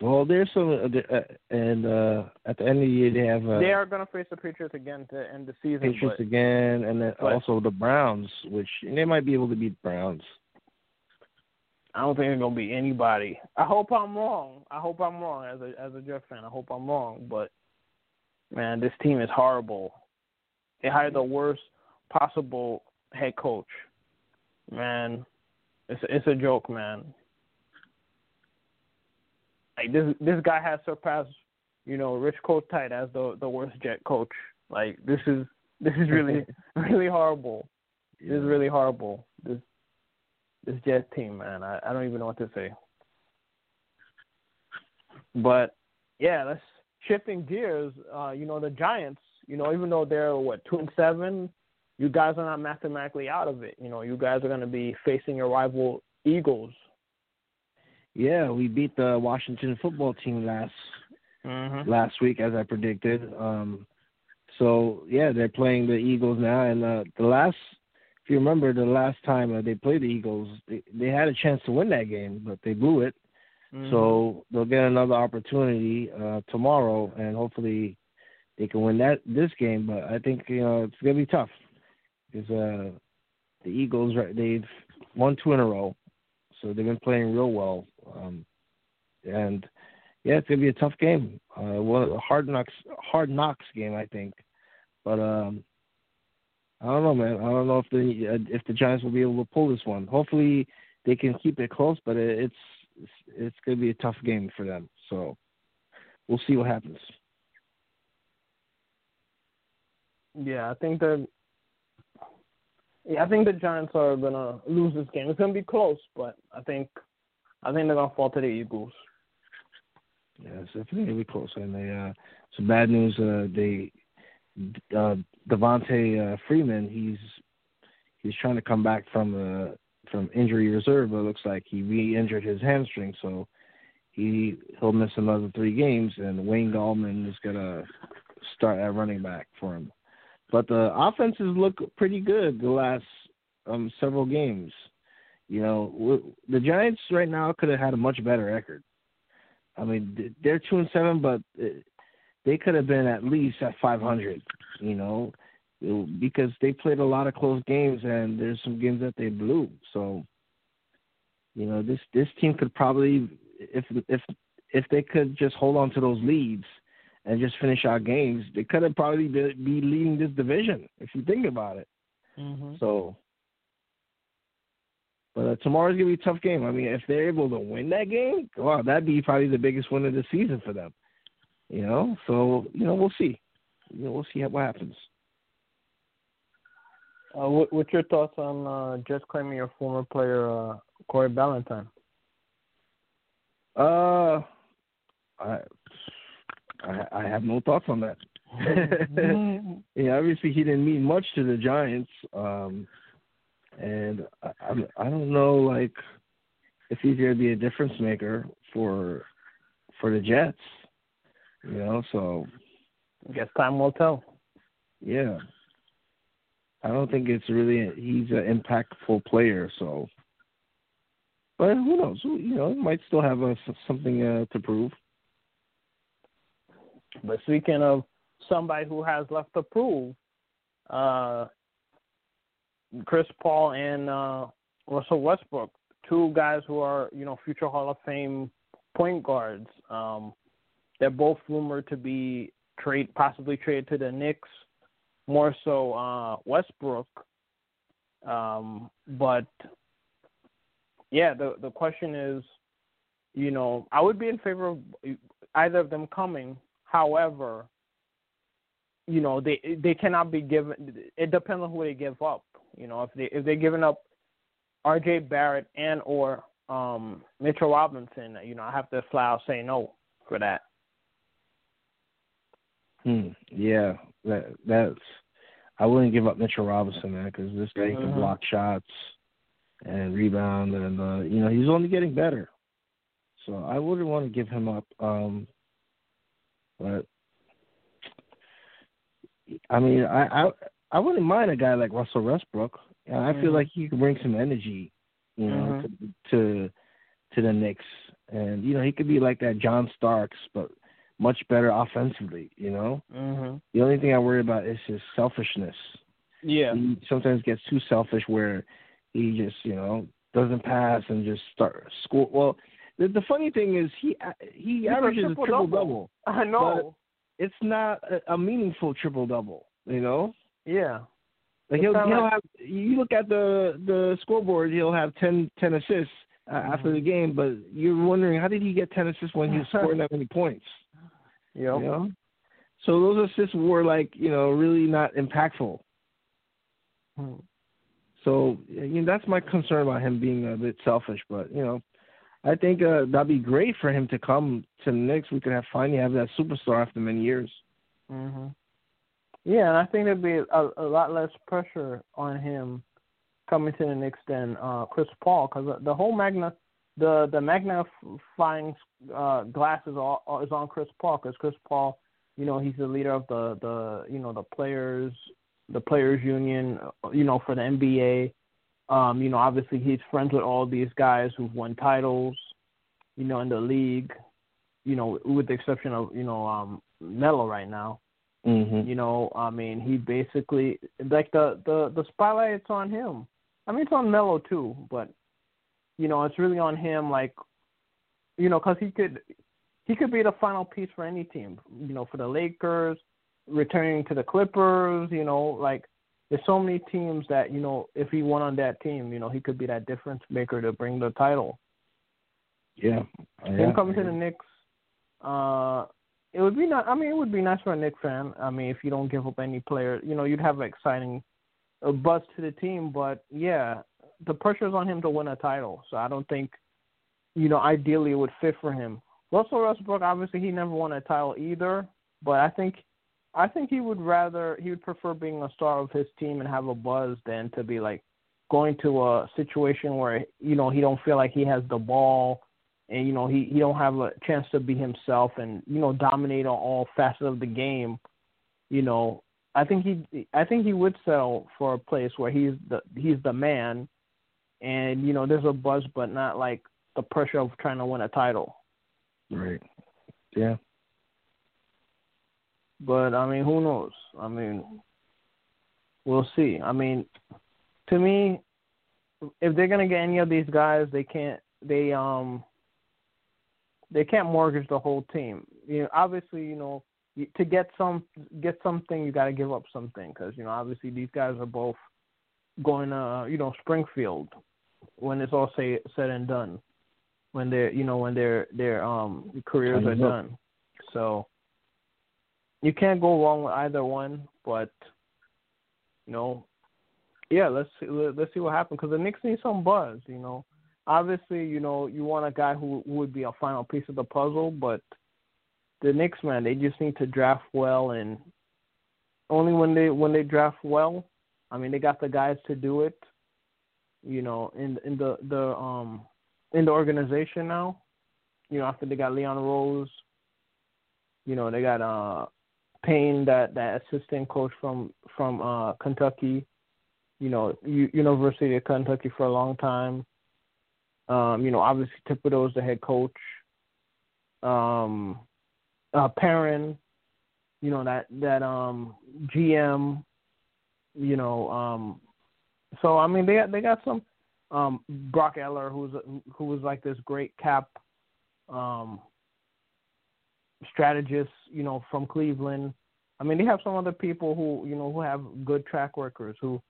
Well, there's some, uh, uh, and uh, at the end of the year they have. Uh, they are going to face the Patriots again to end the season. Patriots but, again, and then but, also the Browns, which they might be able to beat the Browns. I don't think it's going to be anybody. I hope I'm wrong. I hope I'm wrong as a as a Jeff fan. I hope I'm wrong, but man, this team is horrible. They hired the worst possible head coach. Man, it's a, it's a joke, man. Like this this guy has surpassed, you know, Rich Kotite as the the worst Jet coach. Like this is this is really <laughs> <laughs> really horrible. Yeah. This is really horrible. This this Jet team, man. I, I don't even know what to say. But yeah, let's shifting gears. Uh, you know, the Giants. You know, even though they're what two and seven, you guys are not mathematically out of it. You know, you guys are going to be facing your rival Eagles. Yeah, we beat the Washington football team last mm-hmm. last week, as I predicted. Um, so yeah, they're playing the Eagles now, and uh, the last, if you remember, the last time uh, they played the Eagles, they, they had a chance to win that game, but they blew it. Mm-hmm. So they'll get another opportunity uh, tomorrow, and hopefully they can win that this game. But I think you know it's gonna be tough because uh, the Eagles Right, they've won two in a row, so they've been playing real well. Um, and yeah, it's gonna be a tough game. Uh, well, a hard knocks hard knocks game, I think. But um, I don't know, man. I don't know if the uh, if the Giants will be able to pull this one. Hopefully they can keep it close, but it's it's, it's going to be a tough game for them. So we'll see what happens. Yeah, I think that. Yeah, I think the Giants are gonna lose this game. It's gonna be close, but I think, I think they're gonna fall to the Eagles. Yeah, it's definitely gonna be close. And they, uh, some bad news. Uh, they, uh, Devonta uh, Freeman, he's he's trying to come back from uh, from injury reserve, but it looks like he re-injured his hamstring, so he he'll miss another three games, and Wayne Gallman is gonna start at running back for him. But the offenses look pretty good the last um, several games. You know, the Giants right now could have had a much better record. I mean, they're two and seven, but they could have been at least at 500. You know, because they played a lot of close games and there's some games that they blew. So, you know, this this team could probably if if if they could just hold on to those leads and just finish our games, they could have probably be, be leading this division if you think about it. Mm-hmm. So, but uh, tomorrow's gonna be a tough game. I mean, if they're able to win that game, wow, that'd be probably the biggest win of the season for them. You know, so you know we'll see. You know, we'll see what happens. Uh, what, what's your thoughts on uh, just claiming your former player uh, Corey Ballentine? Uh, I, I I have no thoughts on that. <laughs> yeah, obviously he didn't mean much to the Giants, um, and I, I I don't know like if he's going to be a difference maker for for the Jets. You know, so I guess time will tell. Yeah, I don't think it's really a, he's an impactful player. So, but who knows? You know, he might still have a, something uh, to prove. But speaking of somebody who has left to prove, uh, Chris Paul and uh, Russell Westbrook, two guys who are you know future Hall of Fame point guards. Um, they're both rumored to be trade possibly traded to the Knicks more so uh, Westbrook. Um, but yeah, the the question is, you know, I would be in favor of either of them coming. However, you know, they they cannot be given. It depends on who they give up. You know, if they if they're giving up R.J. Barrett and or um, Mitchell Robinson, you know, I have to flat out say no for that. Hmm. Yeah, that that's. I wouldn't give up Mitchell Robinson, man, because this guy mm-hmm. can block shots and rebound, and uh, you know he's only getting better. So I wouldn't want to give him up. Um, but I mean, I I I wouldn't mind a guy like Russell Westbrook. I feel mm-hmm. like he could bring some energy, you know, mm-hmm. to, to to the Knicks, and you know he could be like that John Starks, but much better offensively. You know, mm-hmm. the only thing I worry about is his selfishness. Yeah, he sometimes gets too selfish where he just you know doesn't pass and just start score. Well, the, the funny thing is he he He's averages a triple, a triple double. I know. It's not a, a meaningful triple double. You know. Yeah. Like he'll, he'll like, have you look at the the scoreboard, he'll have 10, 10 assists uh, mm-hmm. after the game, but you're wondering how did he get ten assists when he was scoring that <laughs> many points? Yep. You know? So those assists were like, you know, really not impactful. Hmm. So you know, that's my concern about him being a bit selfish. But you know, I think uh, that'd be great for him to come to the Knicks. We could have finally have that superstar after many years. Mhm. Yeah, and I think there'd be a, a lot less pressure on him coming to the Knicks than uh, Chris Paul because the whole magna the the magnifying uh, glass is all is on Chris Paul because Chris Paul, you know, he's the leader of the the you know the players the players union, you know, for the NBA. Um, you know, obviously he's friends with all these guys who've won titles, you know, in the league. You know, with the exception of you know um, Melo right now. Mm-hmm. You know, I mean, he basically like the the the spotlight's on him. I mean, it's on Melo too, but you know, it's really on him. Like, you know, because he could he could be the final piece for any team. You know, for the Lakers, returning to the Clippers. You know, like there's so many teams that you know if he won on that team, you know, he could be that difference maker to bring the title. Yeah, him coming to the Knicks. Uh, it would be not. I mean, it would be nice for a Knicks fan. I mean, if you don't give up any player, you know, you'd have an exciting a buzz to the team. But yeah, the pressure is on him to win a title. So I don't think, you know, ideally it would fit for him. Russell Westbrook, obviously, he never won a title either. But I think, I think he would rather he would prefer being a star of his team and have a buzz than to be like going to a situation where you know he don't feel like he has the ball and you know he he don't have a chance to be himself and you know dominate on all facets of the game you know. I think he i think he would settle for a place where he's the he's the man and you know there's a buzz but not like the pressure of trying to win a title. Right. Yeah but i mean who knows i mean we'll see i mean to me if they're going to get any of these guys they can't they um they can't mortgage the whole team. You know, obviously, you know, to get some get something, you got to give up something because you know, obviously, these guys are both going to you know Springfield when it's all say, said and done. When they're you know when their their um careers are done, so you can't go wrong with either one. But you know, yeah, let's see, let's see what happens because the Knicks need some buzz. You know, obviously, you know, you want a guy who, would be a final piece of the puzzle, but the Knicks, man, they just need to draft well, and only when they when they draft well, I mean, they got the guys to do it. You know, in in the the um in the organization now, you know, after they got Leon Rose, you know, they got uh That that assistant coach from from uh Kentucky, you know, U- University of Kentucky for a long time um, you know, obviously Thibodeau is the head coach. Um, uh, Perrin, you know that that um GM, you know, um, so I mean they got they got some um Brock Aller who's who was like this great cap um strategist, you know, from Cleveland. I mean they have some other people who you know who have good track records who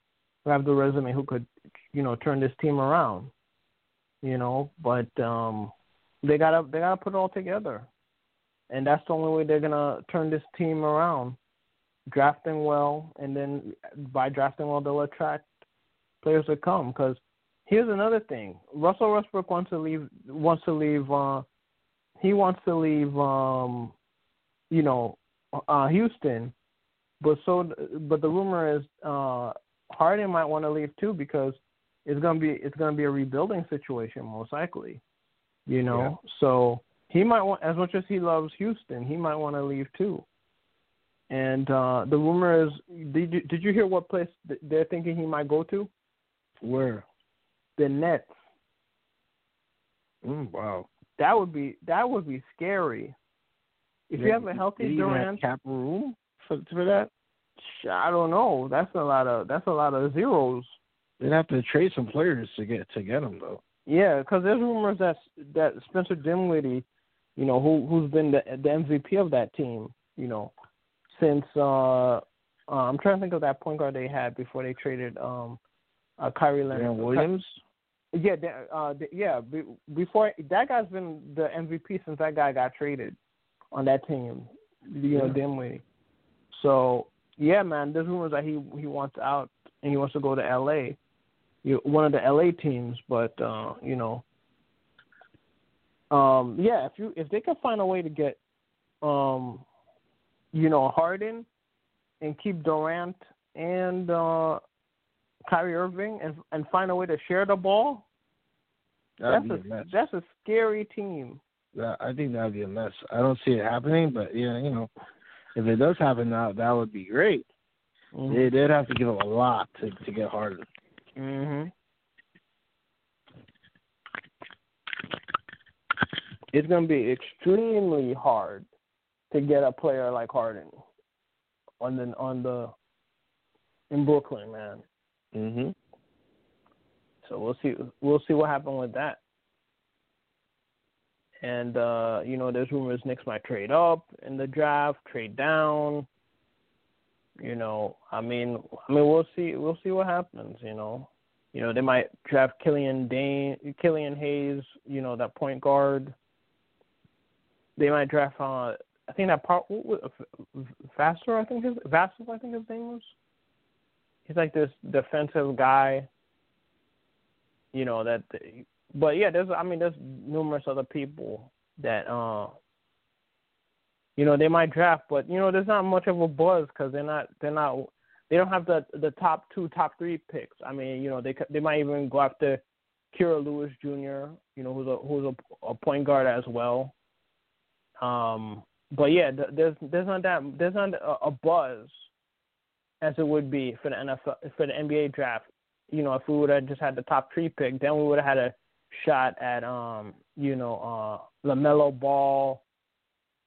who have the resume who could you know turn this team around you know, but um they gotta they gotta put it all together. And that's the only way they're gonna turn this team around. Drafting well and then by drafting well they'll attract players to come because here's another thing. Russell Westbrook wants to leave wants to leave uh he wants to leave um you know uh Houston but so but the rumor is uh Harden might want to leave too because it's gonna be it's gonna be a rebuilding situation most likely. You know, yeah. so he might want as much as he loves Houston, he might want to leave too. And uh the rumor is, did you did you hear what place they're thinking he might go to? Where? The Nets. Mm, wow. That would be that would be scary. If yeah, you have a healthy Durant cap room for for that, I don't know. That's a lot of that's a lot of zeros. They'd have to trade some players to get to get him though. Yeah, because there's rumors that that Spencer Dinwiddie, you know, who who's been the the MVP of that team, you know, since uh, uh I'm trying to think of that point guard they had before they traded um uh, Kyrie Leonard. Williams. Yeah, uh, yeah. Before that guy's been the MVP since that guy got traded on that team. You know, yeah. So yeah, man. There's rumors that he he wants out and he wants to go to L.A you one of the LA teams, but uh, you know, um, yeah, if you if they can find a way to get, um, you know, Harden and keep Durant and uh, Kyrie Irving and and find a way to share the ball, That'd that's be a, a mess. that's a scary team. That, I think that'd be a mess. I don't see it happening, but yeah, you know, if it does happen, that that would be great. Mm-hmm. They they'd have to give up a lot to to get Harden. hmm It's going to be extremely hard to get a player like Harden on the on the in Brooklyn, man. Mhm. So we'll see we'll see what happens with that. And uh, you know, there's rumors Knicks might trade up in the draft, trade down. You know, I mean, I mean, we'll see. We'll see what happens. You know, you know, they might draft Killian Dane, Killian Hayes. You know, that point guard. They might draft. Uh, I think that part. Vassell, I think his Vassell, I think his name was. He's like this defensive guy. You know that, but yeah, there's. I mean, there's numerous other people that. uh you know they might draft, but you know there's not much of a buzz because they're not they're not they don't have the the top two top three picks. I mean you know they they might even go after Kira Lewis Jr. You know who's a who's a, a point guard as well. Um, but yeah, there's there's not that there's not a, a buzz as it would be for the NFL for the NBA draft. You know if we would have just had the top three pick, then we would have had a shot at um you know uh LaMelo Ball.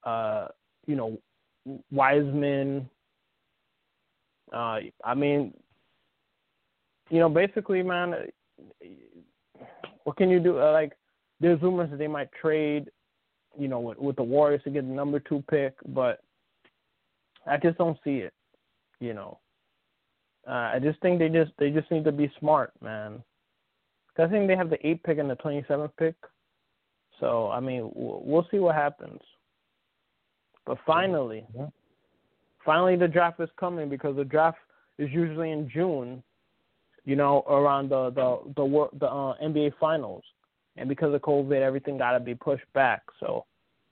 Uh, you know, Wiseman. Uh, I mean, you know, basically, man, what can you do? Uh, like, there's rumors that they might trade, you know, with, with the Warriors to get the number two pick, but I just don't see it. You know, uh, I just think they just they just need to be smart, man. Cause I think they have the eighth pick and the twenty seventh pick. So I mean, we'll, we'll see what happens. But finally, Yeah. finally the draft is coming because the draft is usually in June, you know, around the the the the uh, NBA finals, and because of COVID, everything got to be pushed back. So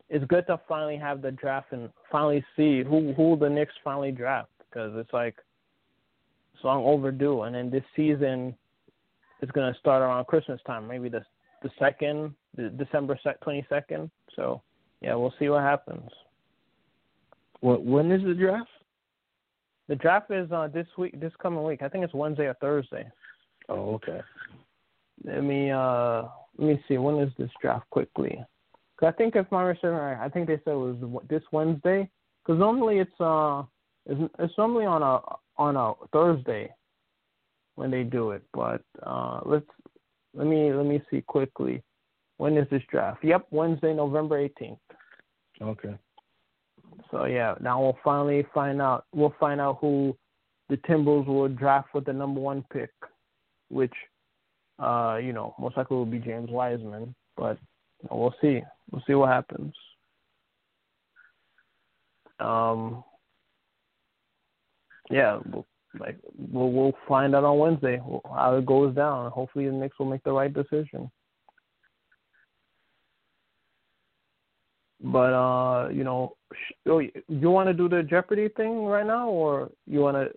it's good to finally have the draft and finally see who who the Knicks finally draft because it's like it's long overdue. And then this season is going to start around Christmas time, maybe the the second, the December twenty second. So yeah, we'll see what happens. What when is the draft? The draft is uh, this week, this coming week. I think it's Wednesday or Thursday. Oh, okay. Let me uh, let me see. When is this draft? Quickly, Cause I think if my research right, I think they said it was this Wednesday. Because normally it's uh, it's, it's normally on a on a Thursday when they do it. But uh, let's let me let me see quickly. When is this draft? Yep, Wednesday, November eighteenth. Okay. So yeah, now we'll finally find out. We'll find out who the Timberwolves will draft with the number one pick, which, uh, you know, most likely will be James Wiseman. But you know, we'll see. We'll see what happens. Um. Yeah, we'll, like we'll we'll find out on Wednesday how it goes down. Hopefully, the Knicks will make the right decision. But uh, you know, sh- oh, you want to do the Jeopardy thing right now, or you want to?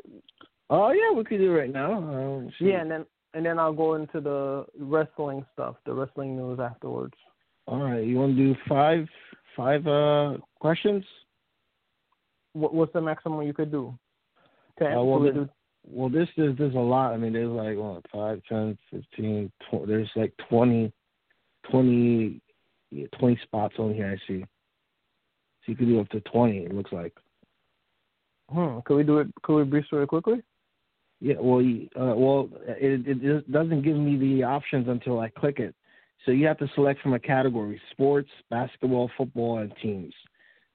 Oh yeah, we could do it right now. Yeah, and then and then I'll go into the wrestling stuff, the wrestling news afterwards. All right. You want to do five five uh questions? What, what's the maximum you could do? Uh, well, Could we the- do- Well, this is there's a lot. I mean, there's like what five, ten, fifteen. Tw- there's like twenty, twenty, yeah, twenty spots on here. I see. So you could do up to twenty. It looks like. hmm. Could we do it? Could we breeze through it quickly? Yeah. Well, uh, well, it it doesn't give me the options until I click it. So you have to select from a category: sports, basketball, football, and teams.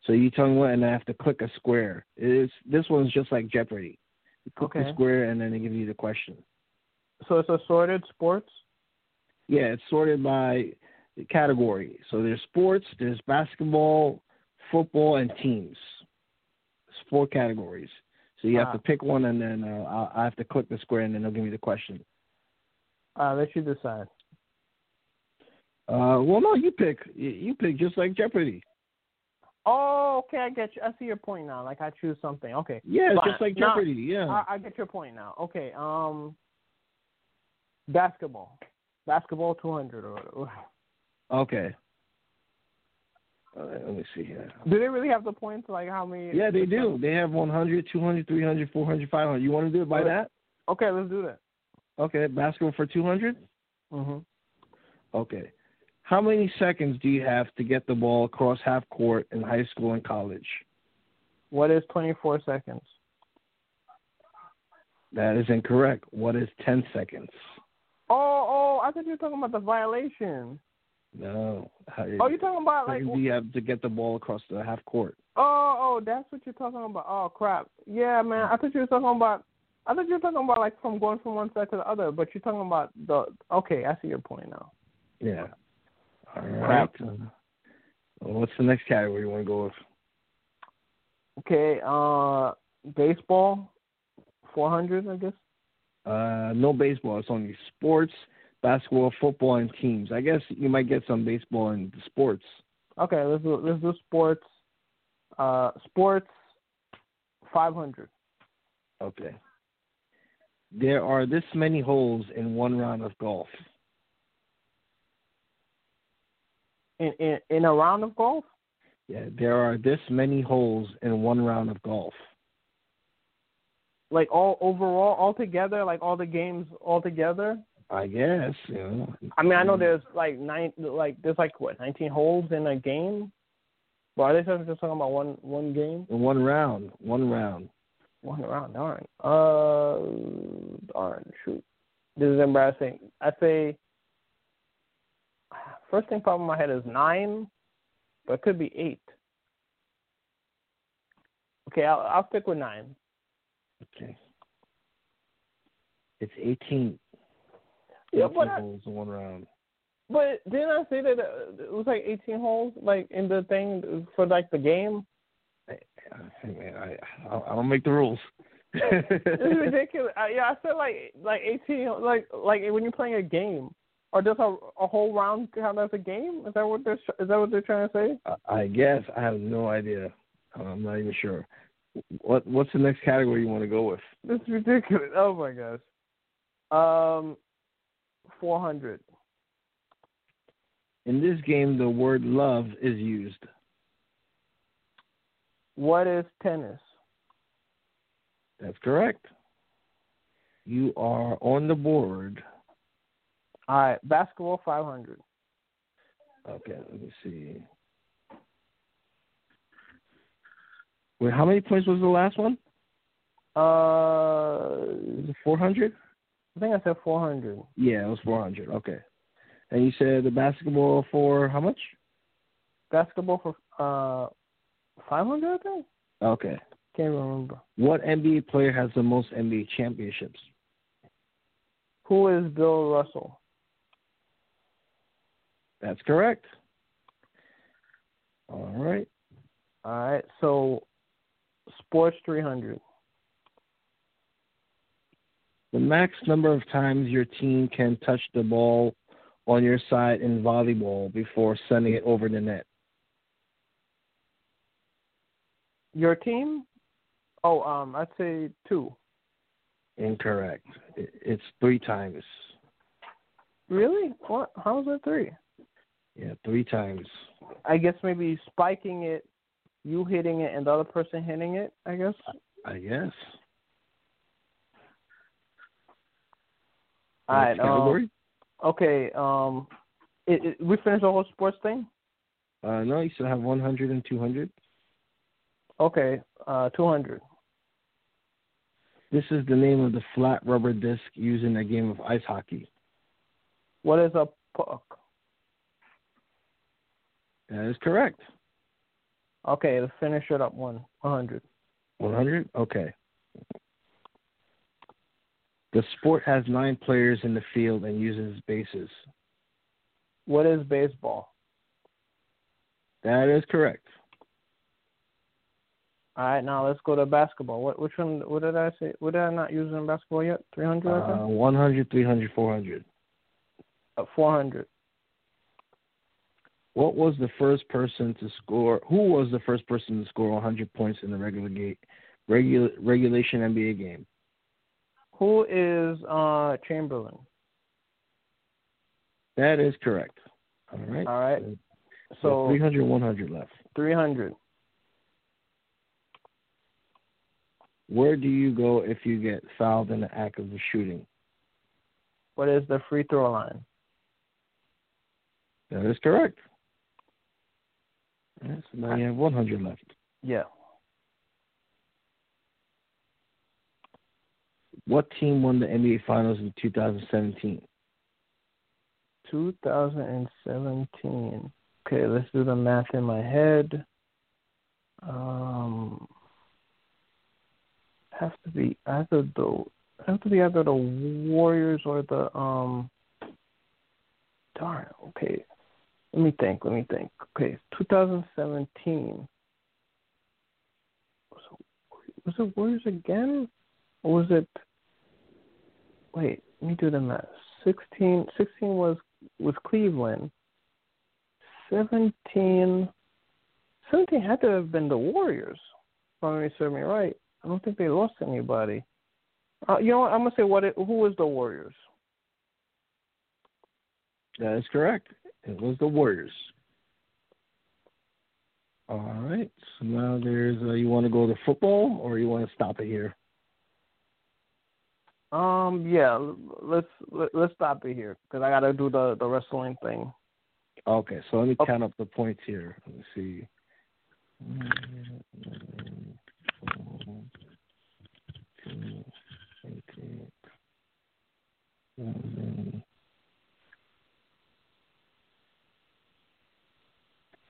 So you tell me what, and I have to click a square. It is this one's just like Jeopardy. You click the Okay. square, and then they give you the question. So it's assorted sports. Yeah, it's sorted by category. So there's sports, there's basketball, football, and teams. It's four categories. So you have Ah. to pick one, and then uh, I I have to click the square, and then they'll give me the question. Uh, let you decide. Uh, well, no, you pick. You pick just like Jeopardy. Oh, okay, I get you. I see your point now. Like I choose something. Okay. Yeah, Fine. just like Now, Jeopardy. yeah. I, I get your point now. Okay. Um, basketball. Basketball, two hundred or. okay. Uh, let me see here. Do they really have the points? Like how many? Yeah, they do. They have 100, 200, 300, 400, 500. You want to do it by Okay. that? Okay, let's do that. Okay, basketball for 200? Mhm. Okay. How many seconds do you have to get the ball across half court in high school and college? What is twenty four seconds? That is incorrect. What is 10 seconds? Oh, oh, I thought you were talking about the violation. No. Oh, you're talking about like. do you have to get the ball across the half court? Oh, oh, that's what you're talking about. Oh, crap. Yeah, man. I thought you were talking about. I thought you were talking about like from going from one side to the other, but you're talking about the. Okay, I see your point now. Yeah. All right. Well, what's the next category you want to go with? Okay, uh, baseball, four hundred, I guess. Uh, no baseball. It's only sports, basketball, football, and teams. I guess you might get some baseball and sports. Okay, let's do let's do sports. Uh, sports, five hundred. Okay. There are this many holes in one round of golf. In in in a round of golf. Yeah, there are this many holes in one round of golf. Like all overall, all together, like all the games all together. I guess you know. I mean, I know there's like nine, like there's like what, nineteen holes in a game. But are they just talking about one one game, in one round, one round. one round? Darn. Uh, darn. Shoot, this is embarrassing. I say. First thing in my head is nine, but it could be eight. Okay, I'll I'll stick with nine. Okay. It's eighteen. Yeah, 18 but I, holes in one round. but didn't I say that it was like eighteen holes, like in the thing for like the game? Hey, man, I I I don't make the rules. It's <laughs> ridiculous. Uh, yeah, I said like like eighteen, like like when you're playing a game, or does a a whole round count as a game? Is that what they're is that what they're trying to say? I- guess I have no idea. I'm not even sure. What what's the next category you want to go with? This is ridiculous. Oh my gosh. Um, four hundred. In this game, the word love is used. What is tennis? That's correct. You are on the board. All right, basketball five hundred. Okay, let me see. Wait, how many points was the last one? Uh, Was it 400? I think I said four hundred. Yeah, it was 400. Okay. And you said the basketball for how much? Basketball for uh five hundred. I think. Okay. Can't remember. What NBA player has the most NBA championships? Who is Bill Russell? That's correct. All right. All right, so sports three hundred. The max number of times your team can touch the ball on your side in volleyball before sending it over the net. Your team? Oh, um, I'd say two. Incorrect. It's three times. Really? What? How is that three? Yeah, three times. I guess maybe spiking it, you hitting it, and the other person hitting it. I guess. I guess. All right. Um, okay. Um, it, it, we finished the whole sports thing. Uh, no, you still have 100 and 200. Okay. Uh, two hundred. This is the name of the flat rubber disc used in a game of ice hockey. What is a puck? That is correct. Okay, let's finish it up. One. One hundred. 100? Okay. The sport has nine players in the field and uses bases. What is baseball? That is correct. All right, now let's go to basketball. What which one? What did I say? What did I not use in basketball yet? Three hundred. Uh, 100, 300, 400. Uh, Four hundred. What was the first person to score? Who was the first person to score 100 points in the regular game, regular regulation NBA game? Who is uh Chamberlain? That is correct. All right. All right. So So 300, 100 left. three hundred. Where do you go if you get fouled in the act of the shooting? What is the free throw line? That is correct. So now you have 100 left. Yeah. What team won the NBA Finals in 2017? 2017. Okay, let's do the math in my head. Um, have to be either the have to be either the Warriors or the um. Darn. Okay, let me think. Let me think. Okay, 2017. Was it, was it Warriors again, or was it? Wait, let me do the math. 16, 16 was was Cleveland. 17, 17 had to have been the Warriors. If memory me right. I don't think they lost anybody. Uh, you know what? I'm gonna say what? It, who was the Warriors? That is correct. It was the Warriors. All right. So now there's. Uh, you want to go to football, or you want to stop it here? Um, yeah. Let's let, let's stop it here because I gotta do the the wrestling thing. Okay. So let me count up the points here. Let me see.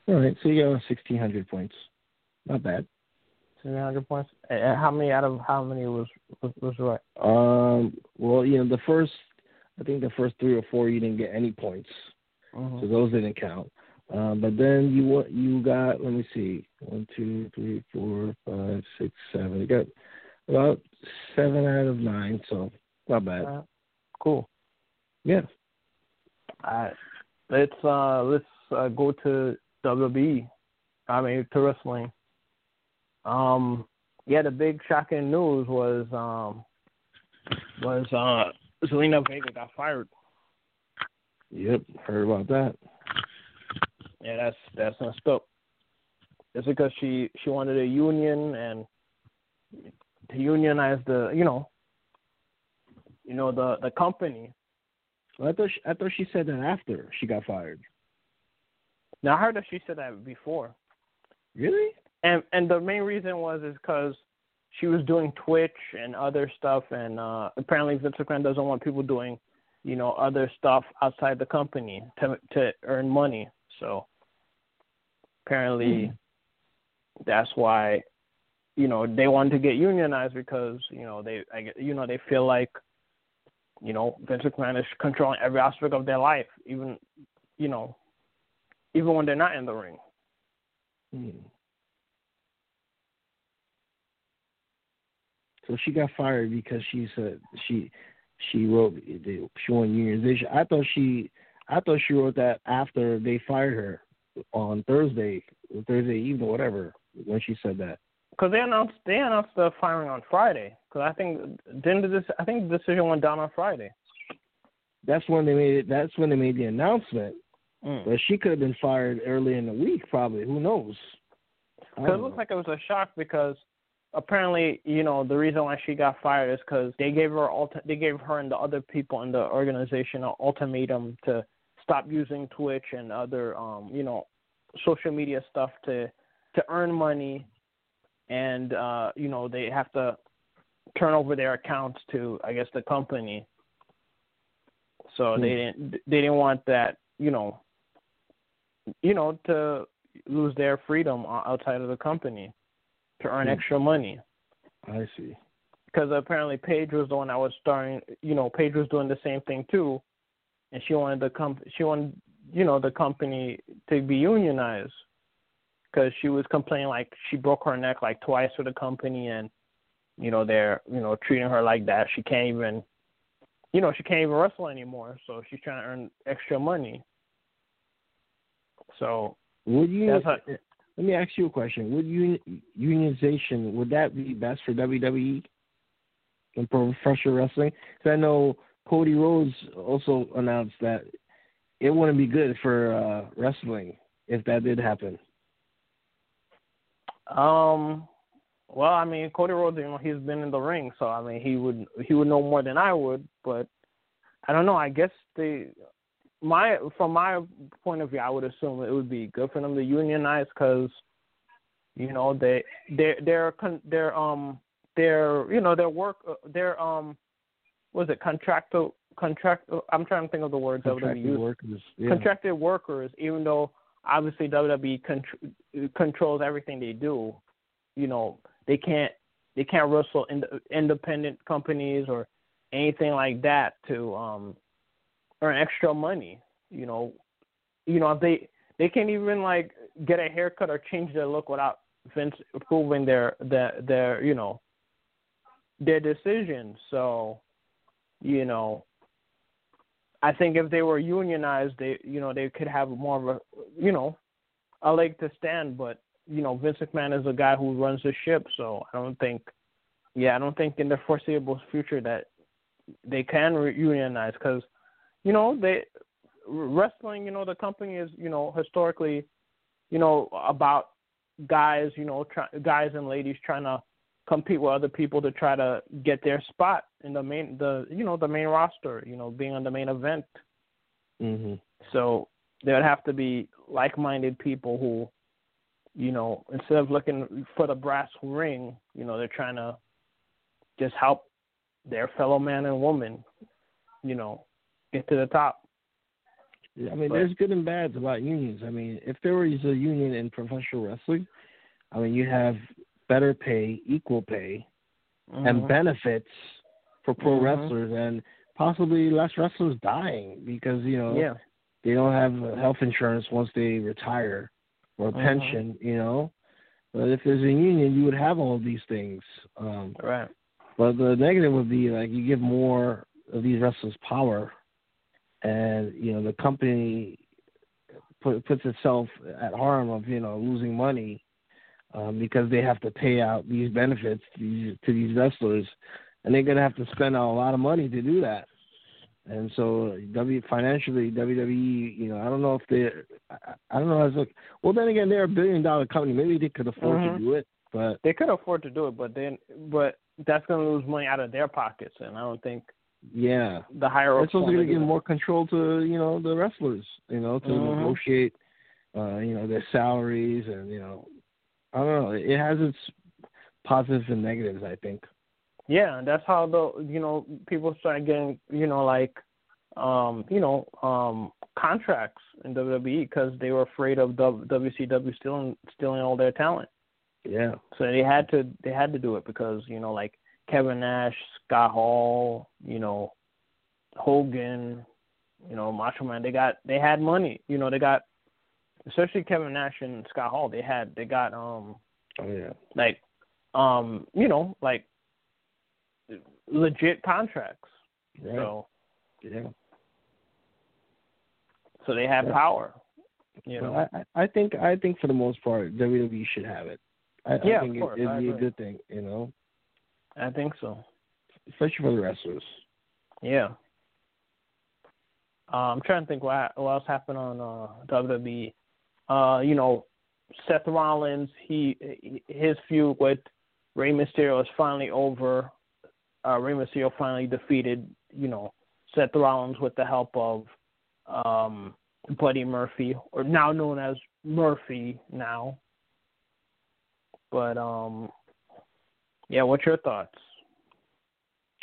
All right, so you got 1,600 points. Not bad. 300 points. And how many out of how many was was, was right? Um, well, you know, the first, I think the first three or four, you didn't get any points, Mhm. so those didn't count. Um, but then you you got, let me see, one, two, three, four, five, six, seven. You got about seven out of nine, so not bad. Alright. Cool. Yeah. All right. Let's uh let's uh, go to WWE. I mean to wrestling. Um yeah, the big shocking news was um was uh Zelina Vega got fired. Yep. Heard about that. Yeah, that's that's messed up. It's because she she wanted a union and to unionize the you know you know the the company. Well, I thought she, I thought she said that after she got fired. Now I heard that she said that before. Really? and and the main reason was is because she was doing Twitch and other stuff, and uh apparently Vince McMahon doesn't want people doing, you know, other stuff outside the company to to earn money. So apparently, that's why, you know, they wanted to get unionized because you know they, I, you know, they feel like, you know, Vince McMahon is controlling every aspect of their life, even, you know, even when they're not in the ring. Hmm. So she got fired because she said she she wrote the she wanted unionization. I thought she I thought she wrote that after they fired her on Thursday Thursday evening whatever when she said that. Because they announced they announced the firing on Friday. Because I think didn't this I think the decision went down on Friday. That's when they made it. That's when they made the announcement. Because But she could have been fired early in the week, probably. Who knows? I it looks like it was a shock because apparently you know the reason why she got fired is because they gave her ulti- they gave her and the other people in the organization an ultimatum to stop using Twitch and other um you know social media stuff to to earn money and uh you know they have to turn over their accounts to I guess the company. So Hmm. they didn't they didn't want that you know you know to lose their freedom outside of the company to earn Hmm. extra money I see. because apparently Paige was the one that was starting you know Paige was doing the same thing too and she wanted the comp she wanted you know the company to be unionized because she was complaining like she broke her neck like twice for the company and you know they're you know treating her like that she can't even you know, she can't even wrestle anymore, so she's trying to earn extra money. So would you? how, let me ask you a question. Would union, unionization would that be best for WWE and professional wrestling? Because I know Cody Rhodes also announced that it wouldn't be good for uh, wrestling if that did happen. Um. Well, I mean, Cody Rhodes, you know, he's been in the ring, so I mean, he would he would know more than I would. But I don't know. I guess the my from my point of view, I would assume it would be good for them to unionize because you know they they they're they're um they're you know their work their um was it contractual contract I'm trying to think of the words Contracted WWE workers, yeah. contracted workers even though obviously WWE con- controls everything they do you know they can't they can't wrestle in independent companies or anything like that to um earn extra money. You know, you know if they they can't even like get a haircut or change their look without Vince approving their their their you know their decision. So, you know, I think if they were unionized, they you know they could have more of a you know a leg to stand. But you know, Vince McMahon is a guy who runs the ship, so I don't think, yeah, I don't think in the foreseeable future that they can unionize because you know, they wrestling, you know, the company is, you know, historically, you know, about guys, you know, try, guys and ladies trying to compete with other people to try to get their spot in the main, the you know, the main roster, you know, being on the main event. Mhm. So there would have to be like-minded people who, you know, instead of looking for the brass ring, you know, they're trying to just help their fellow man and woman, you know, get to the top. Yeah, I mean, But- there's good and bads about unions. I mean, if there was a union in professional wrestling, I mean, you have better pay, equal pay, and Mhm. benefits for pro Mhm. wrestlers, and possibly less wrestlers dying because you know yeah, they don't have health insurance once they retire or a Mhm. pension. You know, but if there's a union, you would have all these things. Um, right. but the negative would be like you give more of these wrestlers power, and you know the company put, puts itself at harm of you know losing money um, because they have to pay out these benefits to these, to these wrestlers, and they're gonna have to spend a lot of money to do that. And so W financially WWE, you know, I don't know if they, I, I don't know as a well. Then again, they're a billion dollar company. Maybe they could afford Mhm. to do it, but They could afford to do it, but then, but that's going to lose money out of their pockets, and I don't think yeah, the higher It's ups supposed want to give more control to you know the wrestlers, you know, to Mhm. negotiate, uh, you know, their salaries and you know, I don't know. It has its positives and negatives, I think. Yeah, that's how the you know people start getting you know like um you know um contracts in WWE because they were afraid of W- WCW stealing stealing all their talent. Yeah, So they had to they had to do it because you know like Kevin Nash, Scott Hall, you know Hogan, you know Macho Man. They got they had money. You know they got especially Kevin Nash and Scott Hall. They had they got um oh yeah, like um you know like legit contracts. right. So yeah. so they have Yeah. power. You But know. I, I think I think for the most part WWE should have it. I, Yeah, I of think course, it, it'd be a good thing, you know, I think so. especially for the wrestlers. Yeah. Uh, I'm trying to think what what else happened on uh, WWE. Uh, you know, Seth Rollins, he his feud with Rey Mysterio is finally over. Uh, Rey Mysterio finally defeated, you know, Seth Rollins with the help of um, Buddy Murphy, or now known as Murphy now. But um, yeah, what's your thoughts?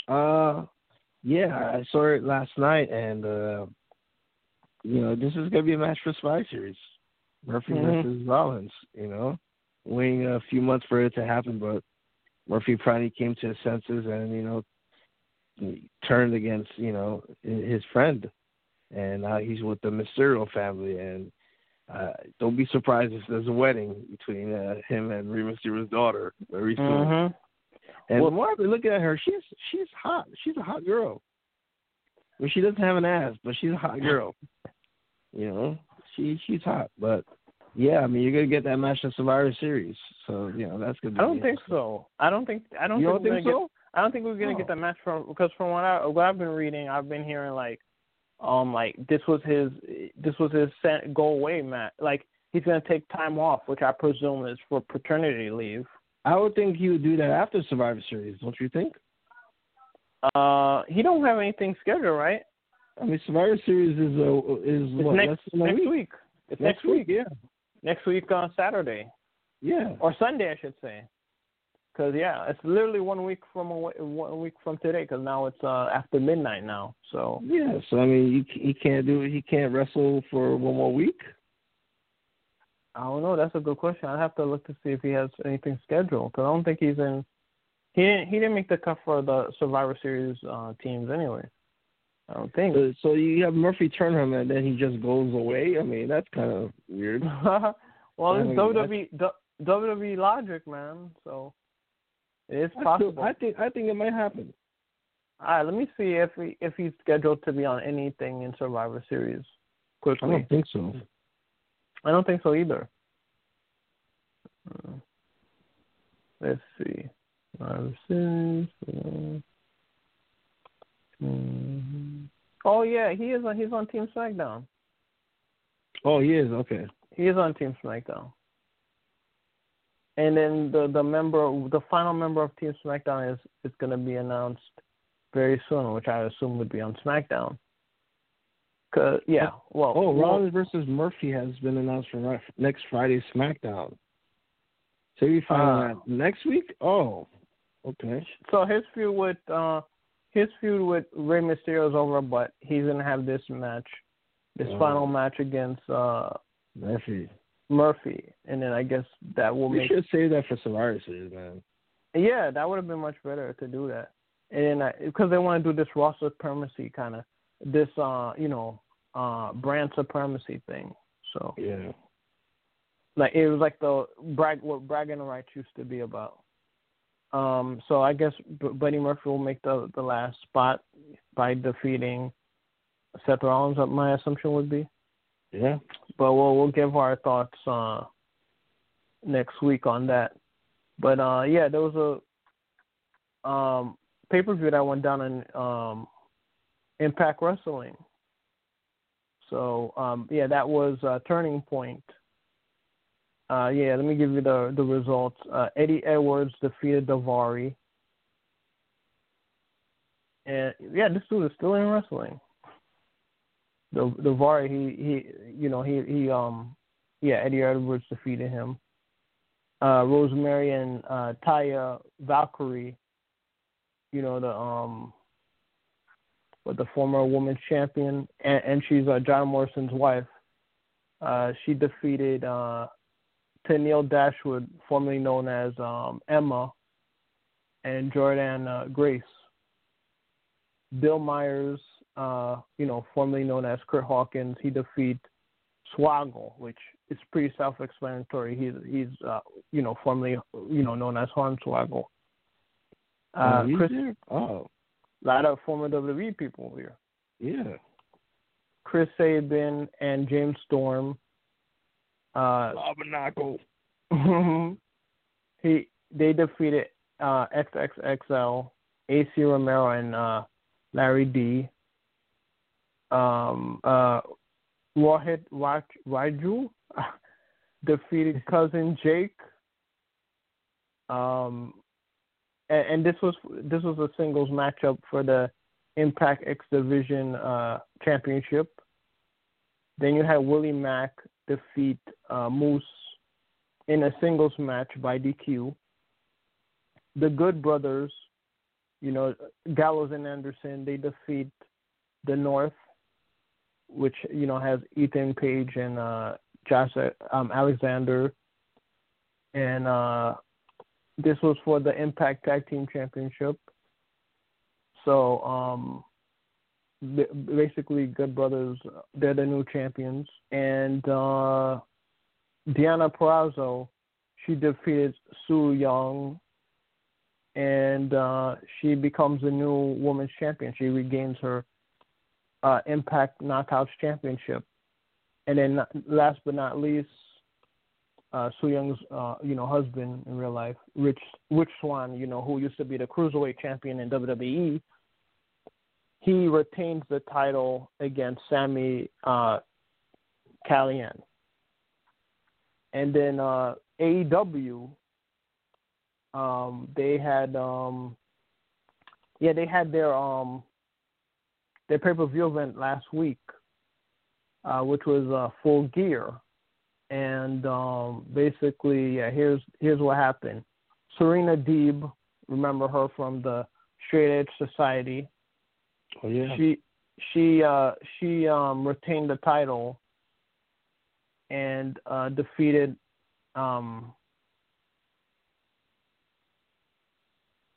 Uh, yeah, I saw it last night, and uh, you know, this is gonna be a match for Spy Series. Murphy Mhm. versus Rollins. You know, waiting a few months for it to happen, but Murphy finally came to his senses, and you know, turned against you know his friend, and now he's with the Mysterio family, and. Uh, don't be surprised if there's a wedding between uh, him and Rey Mysterio's daughter very soon. Mm-hmm. And Well- more I've been looking at her, she's she's hot. She's a hot girl. Well, she doesn't have an ass, but she's a hot <laughs> girl. you know, she she's hot, but yeah, I mean, you're gonna get that match in Survivor Series, so you know that's gonna. Be I don't think so. I don't think. I don't You think, don't think so? Get, I don't think we're gonna Oh. get that match from because from what I what I've been reading, I've been hearing like, um, like this was his this was his sent, go away match. Like he's gonna take time off, which I presume is for paternity leave. I would think he would do that after Survivor Series, don't you think? Uh, he don't have anything scheduled, right? I mean, Survivor Series is uh, is It's what next a next week. week. It's Next week, yeah, Next week on Saturday yeah. or Sunday, I should say. Cause yeah, it's literally one week from away, one week from today. Cause now it's uh after midnight now. So Yeah, so I mean, you, he can't do it. He can't wrestle for one more week. I don't know. That's a good question. I'd have to look to see if he has anything scheduled. Cause I don't think he's in. He didn't. He didn't make the cut for the Survivor Series uh teams anyway. I don't think. So, So you have Murphy turn him, and then he just goes away. I mean, that's kind of weird. <laughs> well, it's WWE D- WWE logic, man. So it's still- possible. I think I think it might happen. All right, let me see if he if he's scheduled to be on anything in Survivor Series. Quickly. I don't think so. I don't think so either. Uh, let's see. Uh, mhm. Oh yeah, he is on. He's on Team SmackDown. Oh, he is okay. He is on Team SmackDown. And then the the member, the final member of Team SmackDown is is going to be announced very soon, which I assume would be on SmackDown. Cause yeah, well, Oh, well, Rollins versus Murphy has been announced for next Friday's SmackDown. So you find Uh, that next week? Oh, okay. so his feud with uh his feud with Rey Mysterio is over, but he's gonna have this match, this Oh. final match against uh Murphy. Murphy, and then I guess that will We make should save that for Survivor Series, man. Yeah, that would have been much better to do that. And because they want to do this raw supremacy kind of this uh you know uh brand supremacy thing. So Yeah. like it was like the brag what bragging rights used to be about. Um, so I guess B- Buddy Murphy will make the the last spot by defeating Seth Rollins. uh, My assumption would be, Yeah. but we'll we'll give our thoughts uh next week on that. But uh yeah, there was a um pay per view that went down in um Impact Wrestling. So um yeah, that was uh turning point. Uh yeah, let me give you the the results. Uh Eddie Edwards defeated Daivari. And yeah, this dude is still in wrestling. The Daivari he he you know, he he um yeah, Eddie Edwards defeated him. Uh Rosemary and uh Taya Valkyrie, you know, the um with the former women's champion and, and she's uh, John Morrison's wife. Uh she defeated uh Tennille Dashwood, formerly known as um Emma, and Jordynne uh, Grace. Bill Myers, uh, you know, formerly known as Curt Hawkins, he defeated Swoggle, which is pretty self-explanatory. He's he's uh, you know formerly you know known as Hornswoggle. Uh, oh, Chris, there? Oh, a lot of former WWE people here. yeah. Chris Sabin and James Storm. Uh, Tabernacle. <laughs> he they defeated uh, XXXL, Acey Romero, and uh, Larry D. Um, uh, Raj- Raju <laughs> defeated cousin Jake. Um, and, and this was this was a singles matchup for the Impact X Division uh, Championship. Then you had Willie Mack defeat uh, Moose in a singles match by DQ. The Good Brothers, you know, Gallows and Anderson, they defeat the North, which you know has Ethan Page and uh, Josh um, Alexander, and uh, this was for the Impact Tag Team Championship. So um, basically, Good Brothers, they're the new champions, and uh, Deonna Purrazzo, she defeated Su Yung, and uh, she becomes the new women's champion. She regains her uh, Impact Knockouts Championship. And then last but not least, uh, Su Yung's uh, you know husband in real life, Rich Rich Swann, you know who used to be the cruiserweight champion in WWE. He retains the title against Sami uh, Callihan. And then uh, AEW, um, they had um, yeah they had their um their pay per view event last week, uh, which was uh, Full Gear, and um, basically yeah, here's here's what happened. Serena Deeb, remember her from the Straight Edge Society. Oh yeah. She she uh she um retained the title and uh defeated um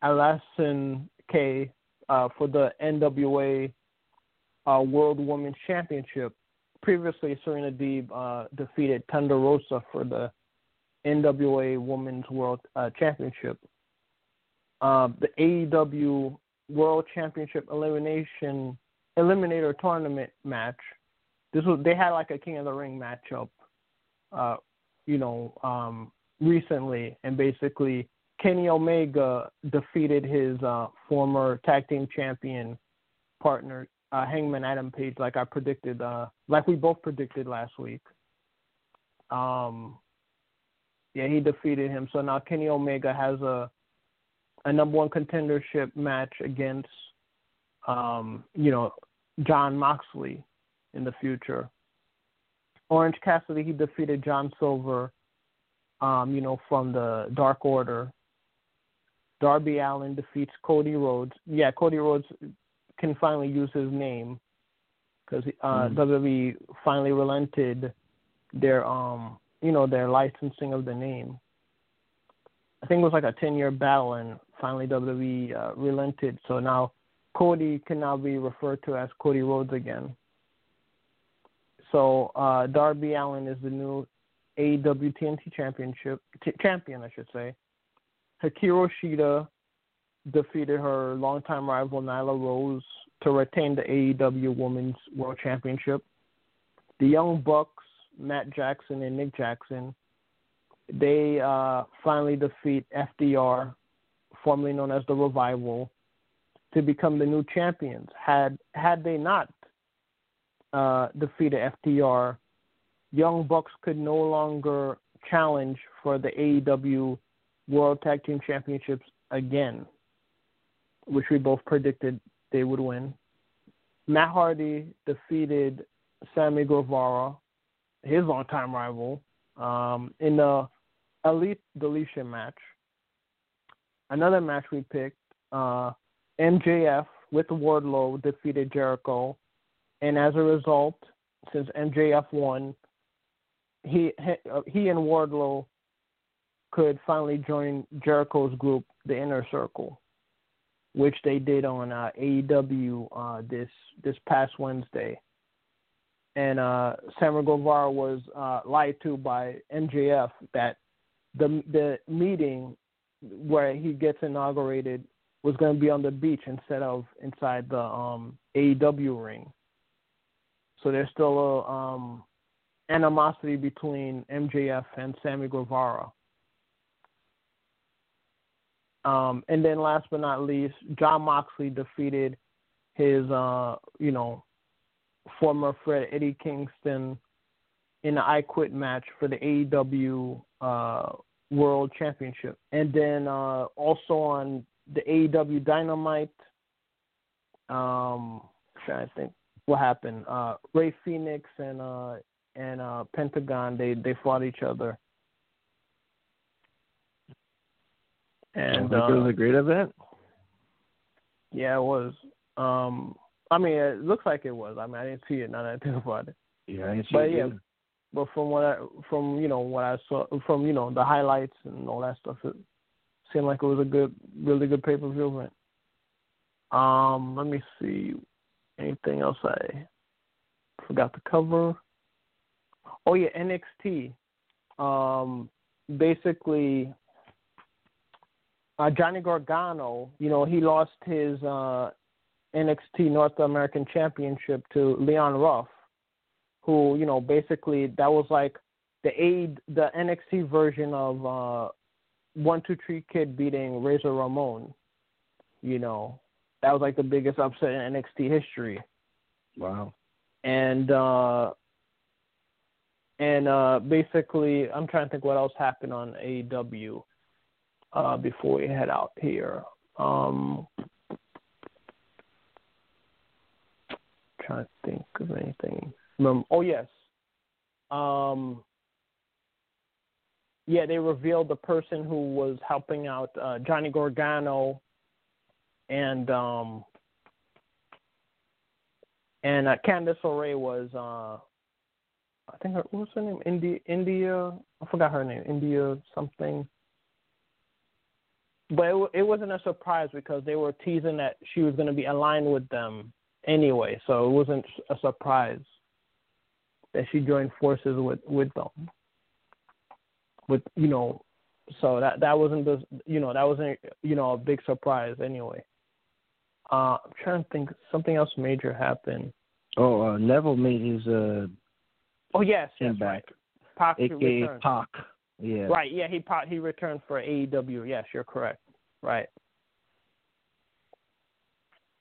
Allysin Kay uh for the NWA uh World Women's Championship. Previously Serena Deeb uh defeated Thunder Rosa for the NWA Women's World uh, Championship. Uh, the AEW World Championship Elimination Eliminator Tournament match. This was they had like a King of the Ring matchup, uh, you know, um, recently, and basically Kenny Omega defeated his uh, former tag team champion partner uh, Hangman Adam Page, like I predicted, uh, like we both predicted last week. Um, yeah, he defeated him. So now Kenny Omega has a a number one contendership match against, um, you know, Jon Moxley in the future. Orange Cassidy he defeated John Silver, um, you know, from the Dark Order. Darby Allin defeats Cody Rhodes. Yeah, Cody Rhodes can finally use his name because uh, mm. WWE finally relented their um, you know, their licensing of the name. I think it was like a 10 year battle, and finally WWE uh, relented. So now Cody can now be referred to as Cody Rhodes again. So uh, Darby Allin is the new AEW TNT Championship t- champion, I should say. Hikaru Shida defeated her longtime rival Nyla Rose to retain the AEW Women's World Championship. The Young Bucks, Matt Jackson and Nick Jackson, they uh, finally defeat FTR, formerly known as the Revival, to become the new champions. Had had they not uh, defeated FTR, Young Bucks could no longer challenge for the AEW World Tag Team Championships again, which we both predicted they would win. Matt Hardy defeated Sammy Guevara, his longtime rival, um, in the Elite Deletion match. Another match we picked, uh, MJF with Wardlow defeated Jericho, and as a result, since MJF won, he he and Wardlow could finally join Jericho's group, the Inner Circle, which they did on uh, AEW uh, this this past Wednesday. And uh, Sammy Guevara was uh, lied to by MJF that the the meeting where he gets inaugurated was going to be on the beach instead of inside the um, AEW ring. So there's still a um, animosity between MJF and Sammy Guevara. Um, and then last but not least, Jon Moxley defeated his, uh, you know, former friend Eddie Kingston in the I Quit match for the AEW uh, World Championship. And then uh, also on the AEW Dynamite, um, to think what happened. Uh, Rey Fénix and uh, and uh, Pentagon they they fought each other. And uh, it was a great event. Yeah, it was. Um, I mean, it looks like it was. I mean, I didn't see it now that I <laughs> think about it. Yeah, I didn't see but it. yeah, Either. but from what I from you know what I saw from you know the highlights and all that stuff, it seemed like it was a good, really good pay per view event. Um, let me see, anything else I forgot to cover. Oh yeah, NXT. Um, basically, uh, Johnny Gargano, you know, he lost his uh, NXT North American Championship to Leon Ruff, who you know basically that was like the aid the NXT version of uh, One Two Three Kid beating Razor Ramon. You know that was like the biggest upset in NXT history. Wow. And uh, and uh, basically, I'm trying to think what else happened on AEW uh, before we head out here. Um, trying to think of anything. Oh yes. Um, yeah, they revealed the person who was helping out uh, Johnny Gargano and um, and uh, Candice LeRae was uh, I think her what's her name? India India I forgot her name. India something. But it, it wasn't a surprise because they were teasing that she was going to be aligned with them anyway, so it wasn't a surprise that she joined forces with with them. With you know, so that that wasn't the you know that wasn't you know a big surprise anyway. Uh, I'm trying to think something else major happened. Oh, uh, Neville made his uh. Oh yes, yes, back. Pac AKA. Pac. Yeah. Right. Yeah, he he returned for AEW. Yes, you're correct. Right.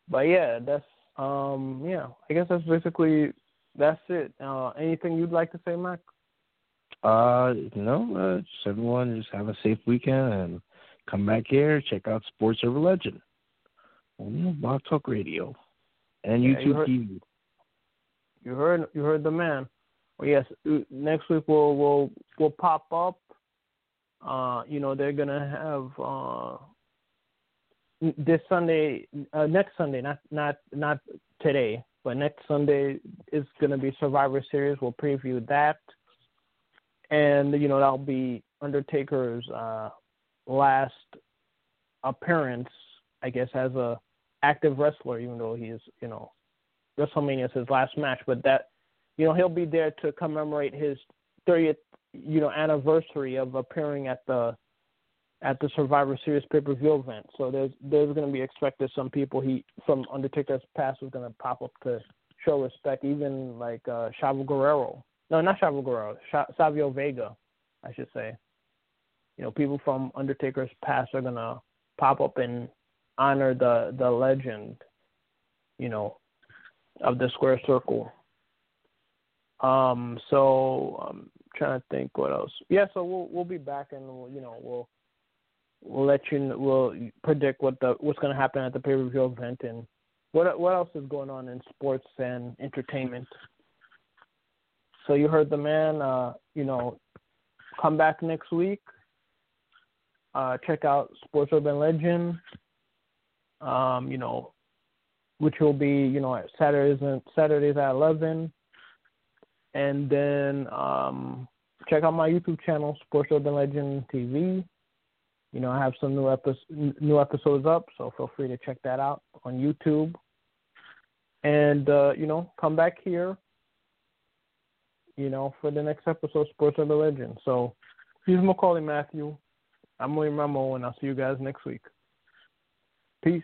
But yeah, that's um yeah. I guess that's basically that's it. Uh, anything you'd like to say, Mac? Uh, no. Uh, just everyone just have a safe weekend and come back here. Check out Sports Urban Legend on Blog Talk Radio and Yeah, YouTube you heard- TV. You heard you heard the man. Well, yes, uh, next week we'll we'll we'll pop up. Uh, you know they're gonna have uh this Sunday, uh, next Sunday, not not not today, but next Sunday is gonna be Survivor Series. We'll preview that, and you know that'll be Undertaker's uh last appearance, I guess, as a active wrestler, even though he's you know WrestleMania is his last match, but that you know he'll be there to commemorate his 30th you know anniversary of appearing at the at the Survivor Series pay per view event. So there's there's going to be expected some people he from Undertaker's past was going to pop up to show respect, even like uh, Chavo Guerrero. No, not Chavo Guerrero. Sha- Savio Vega, I should say. You know, people from Undertaker's past are going to pop up and honor the the legend. You know, of the square circle. Um, so I'm trying to think what else. Yeah, so we'll we'll be back and we'll, you know we'll we'll let you kn- we'll predict what the what's going to happen at the pay per view event and what what else is going on in sports and entertainment. So you heard the man. Uh, you know, come back next week. Uh, check out Sports Urban Legend. Um, you know, which will be you know at Saturdays and Saturdays at eleven, and then um, check out my YouTube channel, Sports Urban Legend TV. You know I have some new epi- new episodes up, so feel free to check that out on YouTube. And uh, you know come back here. You know for the next episode, Sports Urban Legend. So he's Maccorley Mathieu. I'm William Rameau, and I'll see you guys next week. Peace.